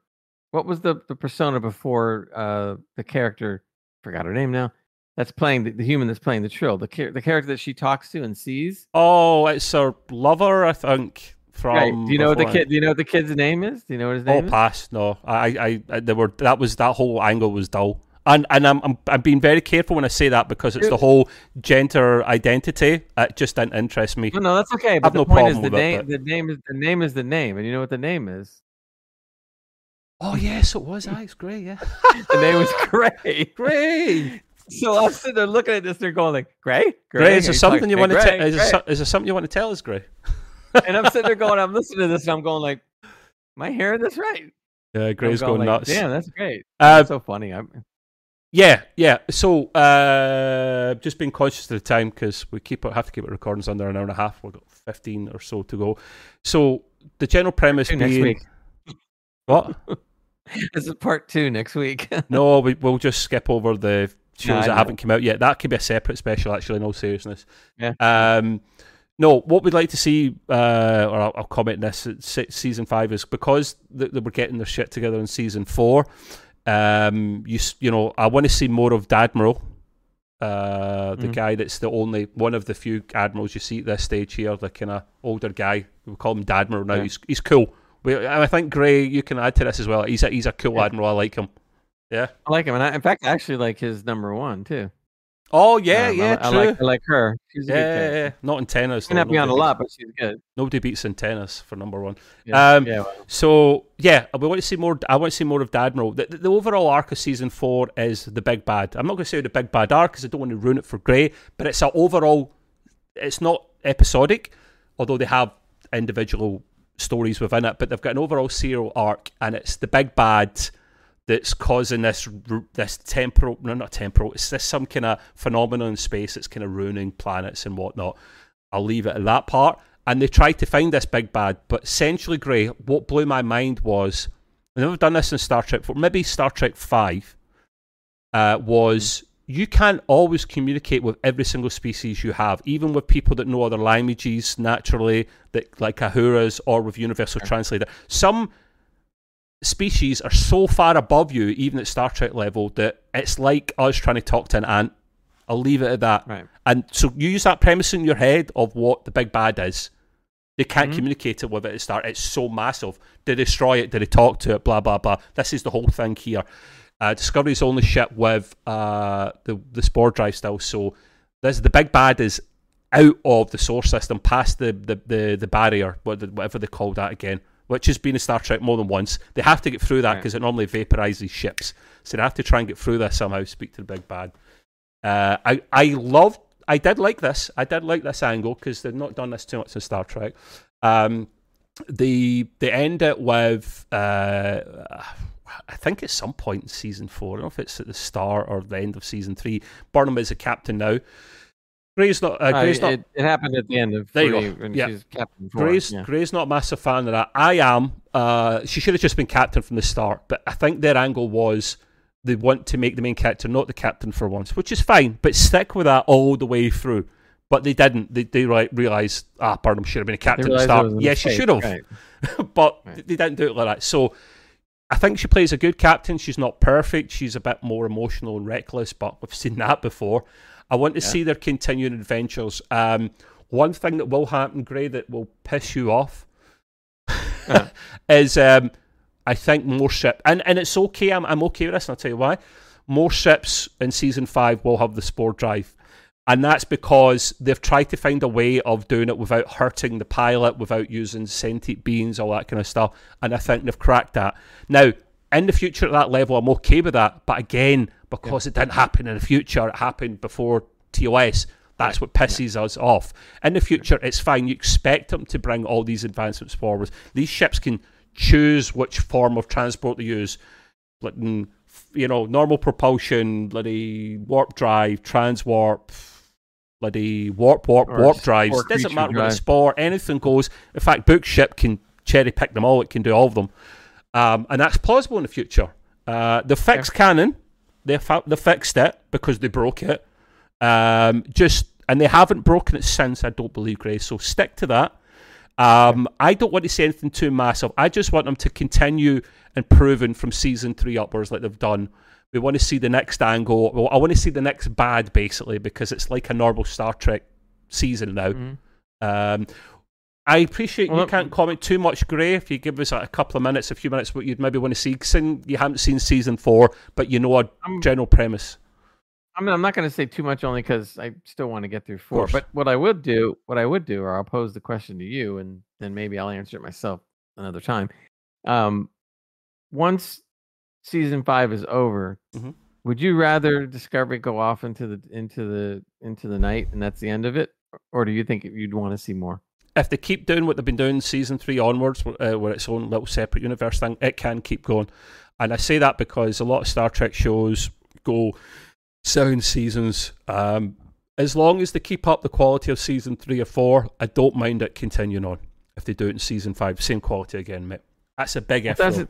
What was the the persona before uh the character? Forgot her name now. That's playing the, the human that's playing the Trill. The the character that she talks to and sees. Oh, it's her lover, I think. From Right. Do you know what the kid? Do you know what the kid's name is? Do you know what his Oh, name is? pass. No, I, I, I, there were that was that whole angle was dull, and and I'm I'm I'm being very careful when I say that because it's the whole gender identity. It just didn't interest me. No, no, that's okay. But I've the no point is problem the with it, name. but- The name is the name is the name, and you know what the name is? Oh yes, it was. Aye, it's great. Yeah, (laughs) The name is Gray. (laughs) great. So I'm sitting there looking at this. They're going like, Gray, Gray, is there something like, you "Hey, want to tell? Is, there is there something you want to tell us, Gray? and I'm sitting there going, I'm (laughs) listening to this, and I'm going like, am I hearing this right? Yeah, Gray's going like, nuts. Damn, that's great. Uh, That's so funny. I'm, Yeah, yeah. So, uh, just being conscious of the time because we keep have to keep it recordings under an hour and a half. We've got fifteen or so to go. So, the general premise being next week. what? (laughs) This is part two next week. (laughs) No, we, we'll just skip over the shows No, that know. haven't come out yet. That could be a separate special, actually. In all seriousness. Yeah. Um, no, what we'd like to see, uh, or I'll, I'll comment on this season five is because th- they were getting their shit together in season four. Um, you you know, I want to see more of Dadmiral, uh, the Mhm. guy that's the only one of the few admirals you see at this stage here, the kind of older guy. We call him Dadmiral now. Yeah. He's he's cool. We, and I think Gray, you can add to this as well. He's a he's a cool Yeah. admiral. I like him. Yeah. I like him, and I, in fact, I actually like his number one too. Oh yeah, Um, yeah, I true. like I like her. She's a yeah, good yeah, yeah. Not antennas. She may not be on a Nobody lot, but she's good. beats- Nobody beats antennas for number one. Yeah, Um, yeah, well, So yeah, we want to see more. I want to see more of Dadmiral. The, the, the overall arc of season four is the big bad. I'm not going to say the big bad arc because I don't want to ruin it for Grey, but it's an overall. It's not episodic, although they have individual stories within it. But they've got an overall serial arc, and it's the big bad that's causing this this temporal no not temporal it's this some kind of phenomenon in space that's kind of ruining planets and whatnot. I'll leave it at that part. And they tried to find this big bad but essentially grey what blew my mind was i've never done this in star trek 4 maybe star trek 5 uh, was you can't always communicate with every single species you have even with people that know other languages naturally that like Uhuras or with universal translator. Some species are so far above you, even at Star Trek level, that it's like us trying to talk to an ant. I'll leave it at that. right. And so you use that premise in your head of what the big bad is. They can't Mhm. communicate it with it at the start. It's so massive. They destroy it? They talk to it? Blah blah blah. This is the whole thing here. Uh, Discovery's only ship with uh, the the spore drive still. So this the big bad is out of the source system, past the the the, the barrier, whatever they call that again, which has been in Star Trek more than once. They have to get through that Right. because it normally vaporizes ships. So they have to try and get through this somehow. Speak to the big bad. Uh, I I loved. I did like this. I did like this angle because they've not done this too much in Star Trek. Um, the they end it with uh, I think at some point in season four. I don't know if it's at the start or the end of season three. Burnham is a captain now. Gray's not. Uh, Uh, Gray's it, not. it happened at the end of There you go. Yeah. she's captain. Gray's, yeah. Gray's not a massive fan of that. I am. Uh, she should have just been captain from the start, but I think their angle was they want to make the main character not the captain for once, which is fine, but stick with that all the way through. But they didn't. They, they like, realised, ah, Burnham should have been a captain at the start. Yes, she should have, right. (laughs) but Right. they didn't do it like that. So I think she plays a good captain. She's not perfect. She's a bit more emotional and reckless, but we've seen that before. I want to Yeah. see their continuing adventures. Um, one thing that will happen, Gray, that will piss you off Uh. (laughs) is um, I think more ship and, and it's okay. I'm I'm okay with this, and I'll tell you why. More ships in season five will have the spore drive. And that's because they've tried to find a way of doing it without hurting the pilot, without using sentient beings, all that kind of stuff. And I think they've cracked that. Now, in the future at that level, I'm okay with that. But again, because it didn't happen in the future, it happened before TOS. That's what pisses us off. In the future, it's fine. You expect them to bring all these advancements forward. These ships can choose which form of transport to use. Like, mm, you know, normal propulsion, bloody warp drive, transwarp, bloody warp, warp, Or warp drives. or Doesn't matter what the drive. spore, anything goes. In fact, Book Ship can cherry pick them all. It can do all of them. Um, and that's plausible in the future. Uh, the fixed canon, they fa- they fixed it because they broke it. Um, just and they haven't broken it since. I don't believe, Grace. So stick to that. Um, I don't want to say anything too massive. I just want them to continue improving from season three upwards, like they've done. We want to see the next angle. Well, I want to see the next bad, basically, because it's like a normal Star Trek season now. Mhm. Um, I appreciate Well, you can't comment too much, Gray. If you give us like, a couple of minutes, a few minutes, what you'd maybe want to see. then you haven't seen season four, but you know a I'm- general premise. I mean, I'm not going to say too much only because I still want to get through four. But what I would do, what I would do, or I'll pose the question to you, and then maybe I'll answer it myself another time. Um, once season five is over, Mhm. would you rather Discovery go off into the into the into the night and that's the end of it, or do you think you'd want to see more? If they keep doing what they've been doing season three onwards, uh, where its own little separate universe thing, it can keep going. And I say that because a lot of Star Trek shows go seven seasons. Um, as long as they keep up the quality of season three or four, I don't mind it continuing on. If they do it in season five, same quality again, mate. That's a big If that's it,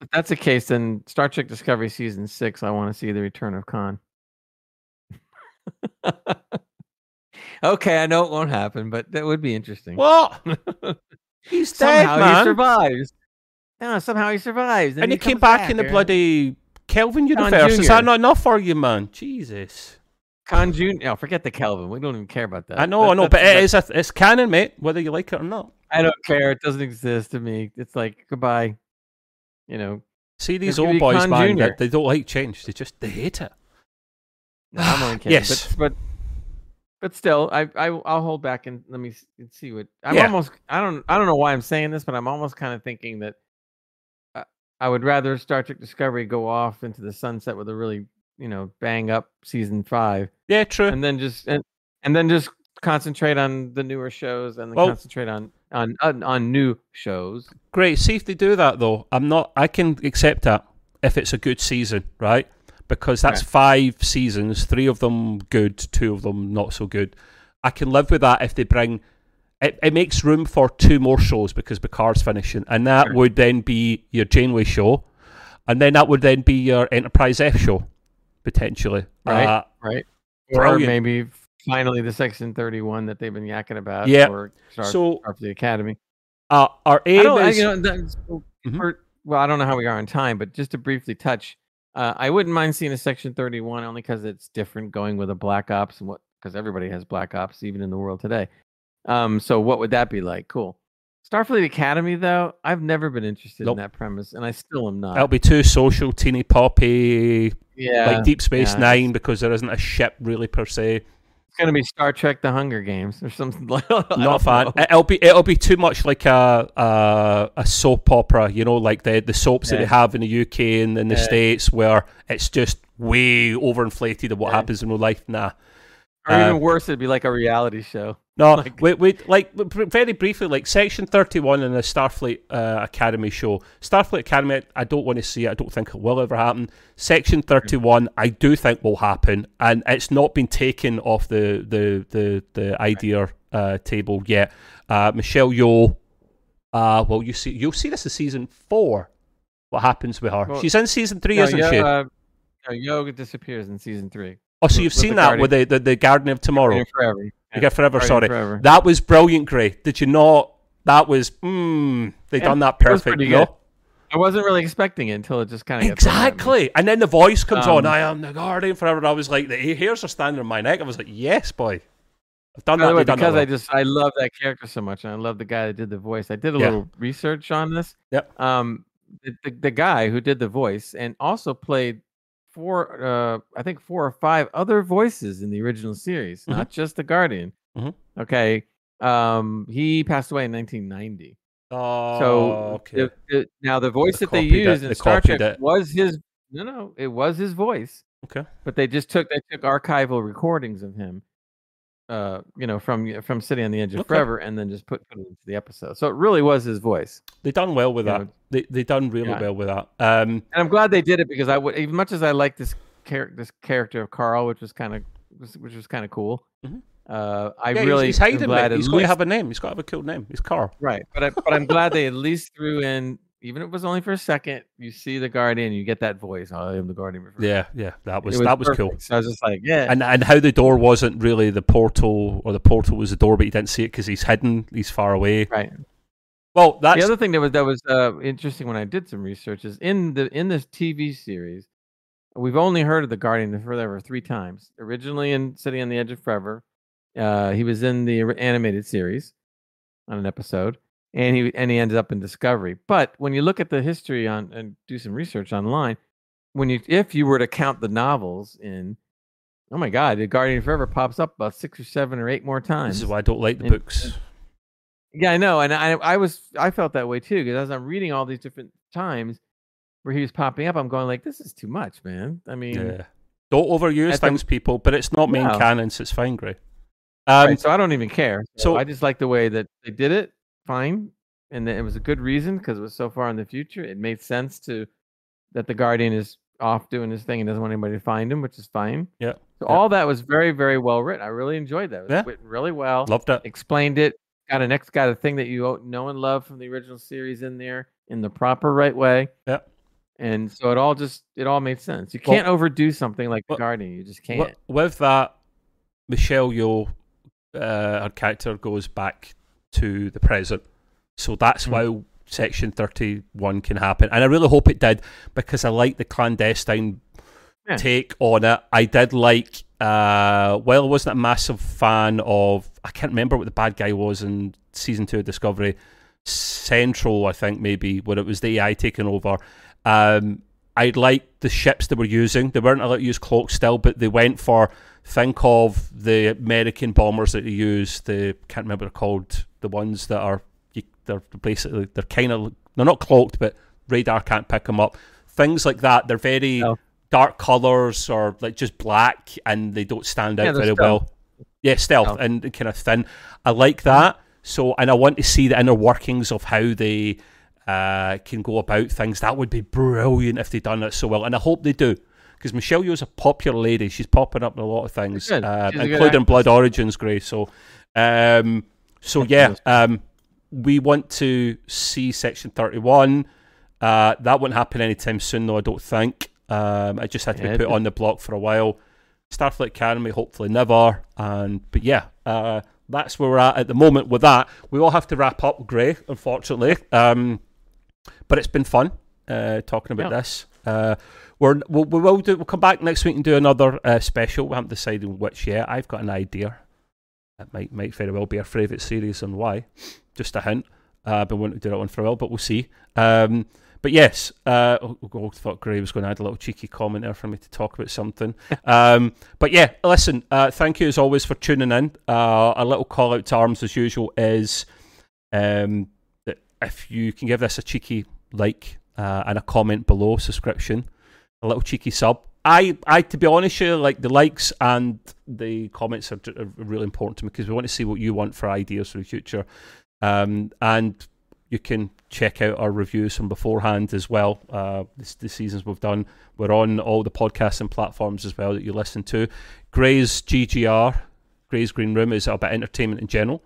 if that's the case, then Star Trek Discovery season six, I want to see the return of Khan. (laughs) okay, I know it won't happen, but that would be interesting. What? (laughs) He's dead, somehow he survives. No, somehow he survives, and he, he came comes back, in the bloody Kelvin universe. Is that not enough for you, man? Jesus. Khan Junior. No, forget the Kelvin. We don't even care about that. I know, That- I know, but it is a, it's canon, mate. Whether you like it or not. I don't care. It doesn't exist to me. It's like goodbye. You know, See these old boys, man. Jr.. They don't like change. They just they hate it. no, I'm only (sighs) kidding. Yes. but, but but still, I I I'll hold back and let me see what I'm Yeah. almost. I don't I don't know why I'm saying this, but I'm almost kind of thinking that uh, I would rather Star Trek Discovery go off into the sunset with a really you know bang up season five, Yeah, true. and then just and, and then just concentrate on the newer shows and then Well- concentrate on on on, on new shows. Great. See if they do that though. I'm not. I can accept that if it's a good season, right? Because that's Right. five seasons. Three of them good, two of them not so good. I can live with that if they bring. It, it makes room for two more shows because Picard's finishing, and that Sure. would then be your Janeway show, and then that would then be your Enterprise F show, potentially. Right. Uh, right? Or maybe finally the Section 31 that they've been yakking about. Yeah. Or Star, So- Starfleet Academy. uh, our I aim don't, I, you know, Mhm. for- well, I don't know how we are on time, but just to briefly touch, uh, I wouldn't mind seeing a Section 31 only because it's different going with a Black Ops and what because everybody has Black Ops even in the world today. Um, so what would that be like? Cool. Starfleet Academy, though, I've never been interested Nope. in that premise, and I still am not. that'll be too social, teeny poppy, yeah, like Deep Space yeah, Nine, because there isn't a ship really per se. It's gonna be Star Trek: The Hunger Games or something. (laughs) Like, (laughs) not a fan. know. It'll be it'll be too much like a a, a soap opera, you know, like the the soaps that they have in the UK and in the Yeah. states, where it's just way overinflated of what Yeah. happens in real life. Nah, Or even um, worse, it'd be like a reality show. No. (laughs) Like- wait, wait, like very briefly, like Section Thirty One in the Starfleet uh, Academy show. Starfleet Academy, I don't want to see it. I don't think it will ever happen. Section Thirty One, I do think will happen, and it's not been taken off the the the the idea uh, table yet. Uh, Michelle Yeoh. Uh, well, you see, you'll see this in season four. What happens with her? Well, She's in season three, No, isn't Yo- she? Uh, no, Yoga disappears in season three. oh, so you've with seen that with the, the the Garden of Tomorrow. Forever. You get forever. Sorry, Forever. that was brilliant, Gray. Did you not? That was. Mm, they Yeah, done that perfect. no? I wasn't really expecting it until it just kind of Exactly. And then the voice comes on. Um, I am the Guardian forever. And I was like, the hairs are standing on my neck. I was like, yes, boy. I've done that. way, done because that I just I love that character so much, and I love the guy that did the voice. I did a Yeah. little research on this. Yep. Um, the, the, the guy who did the voice and also played four, uh, I think four or five other voices in the original series, Mhm. not just the Guardian. Mhm. Okay. Um, he passed away in 1990. Oh, So okay. the, the, now the voice They that they used They in Star Trek it. was his. No, no, it was his voice. Okay. But they just took they took archival recordings of him, uh, you know, from from City on the Edge of Okay. Forever, and then just put, put it into the episode. So it really was his voice. They done well with You that. know, They they done really yeah. well with that. Um, And I'm glad they did it because I would, as much as I like this character, this character of Carl, which was kind of which was kind of cool. Mhm. Uh, I yeah, really he's, am hiding. at He's got to have a name. He's got to have a cool name. He's Carl. right, but I, but I'm glad they at least threw in even if it was only for a second, you see the Guardian, you get that voice. I am the Guardian. Yeah, yeah, that was, It that was cool. So I was just like, yeah. And and how the door wasn't really the portal, or the portal was the door, but you didn't see it because he's hidden, he's far away. right. Well, that's the other thing that was that was uh, interesting when I did some research is in the in this TV series, we've only heard of the Guardian for ever three times. Originally in City on the Edge of Forever, uh, he was in the animated series on an episode, and he and he ended up in Discovery. But when you look at the history on and do some research online, when you if you were to count the novels in, oh my God, the Guardian Forever pops up about six or seven or eight more times. this is why I don't like the And- books. Yeah, I know, and I I was I felt that way too because as I'm reading all these different times where he was popping up, I'm going like, this is too much, man. I mean, Yeah, don't overuse the- things, people. But it's not main No. canon, so it's fine, Gray. Um, right, so I don't even care. So, so- I just like the way that they did it. Fine, and it was a good reason because it was so far in the future. It made sense to that the Guardian is off doing his thing and doesn't want anybody to find him, which is fine. Yeah, So yeah. all that was very very well written. I really enjoyed that. It was Yeah. written really well. loved it. explained it. Got an ex got a thing that you know and love from the original series in there in the proper right way. Yeah. And so it all just it all made sense. You can't overdo something like well, the Guardian. You just can't. With that, Michelle Yeoh, uh, her character goes back to the present, so that's Mhm. why Section Thirty One can happen, and I really hope it did because I like the clandestine Yeah. take on it. I did like. Uh, while I wasn't a massive fan of, I can't remember what the bad guy was in season two of Discovery. Central, I think maybe where it was the AI taking over. Um, I liked the ships they were using. They weren't allowed to use cloaks still, but they went for think of the American bombers that they use. The can't remember what they're called. The ones that are you, they're basically they're kind of they're not cloaked, but radar can't pick them up. Things like that. They're very Oh. dark colors or like just black, and they don't stand out Yeah, they're very stealth. well. Yeah, stealth Stealth. and kind of thin. I like that. So, and I want to see the inner workings of how they uh, can go about things. That would be brilliant if they done it so well, and I hope they do. Because Michelle Yeoh's a popular lady. She's popping up in a lot of things, uh, She's a good including. Blood Origins, Grey. So, um, so yeah, um, we want to see Section Thirty One. Uh, that won't happen anytime soon, though. I don't think. Um, it just had to Yeah, be put on the block for a while. Starfleet Academy, hopefully never. And but yeah, uh, that's where we're at at the moment with that. We all have to wrap up, Grey, unfortunately. Um, but it's been fun uh, talking about Yeah. this. Uh, we're, we'll, we will do. We'll come back next week and do another uh, special. We haven't decided which yet. I've got an idea. It might might very well be our favourite series and why. Just a hint. Uh, I've been wanting to do that one for a while, but we'll see. Um, but yes, uh, oh, oh, I thought Gray was going to add a little cheeky comment there for me to talk about something. (laughs) um, but yeah, listen, uh, thank you as always for tuning in. Uh, a little call out to Arms as usual is um, that if you can give this a cheeky like uh, and a comment below subscription, a little cheeky sub. I, I, to be honest, you like the likes and the comments are, are really important to me because we want to see what you want for ideas for the future. Um, and you can check out our reviews from beforehand as well. Uh, this, the seasons we've done, we're on all the podcasting platforms as well that you listen to. Gray's GGR, Gray's Green Room, is about entertainment in general.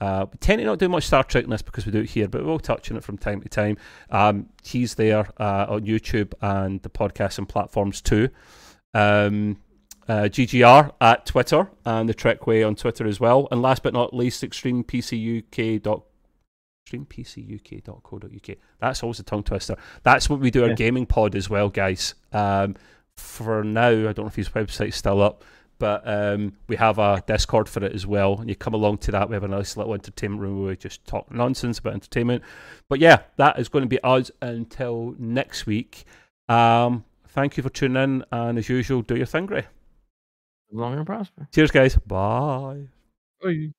Uh, we tend to not do much Star Trek in this because we do it here, but we'll touch on it from time to time. Um, he's there uh, on YouTube and the podcasting platforms too. Um, uh, GGR at Twitter and the Trek Way on Twitter as well. And last but not least, extremepcuk.com extremepcuk.co.uk. That's always a tongue twister. That's what we do our Yeah. gaming pod as well, guys. Um, for now, I don't know if his website's still up, but um, we have a Discord for it as well. And you come along to that. We have a nice little entertainment room where we just talk nonsense about entertainment. But yeah, that is going to be us until next week. Um, thank you for tuning in, and as usual, do your thing, Gray. Long and prosper. Cheers, guys. Bye. Bye.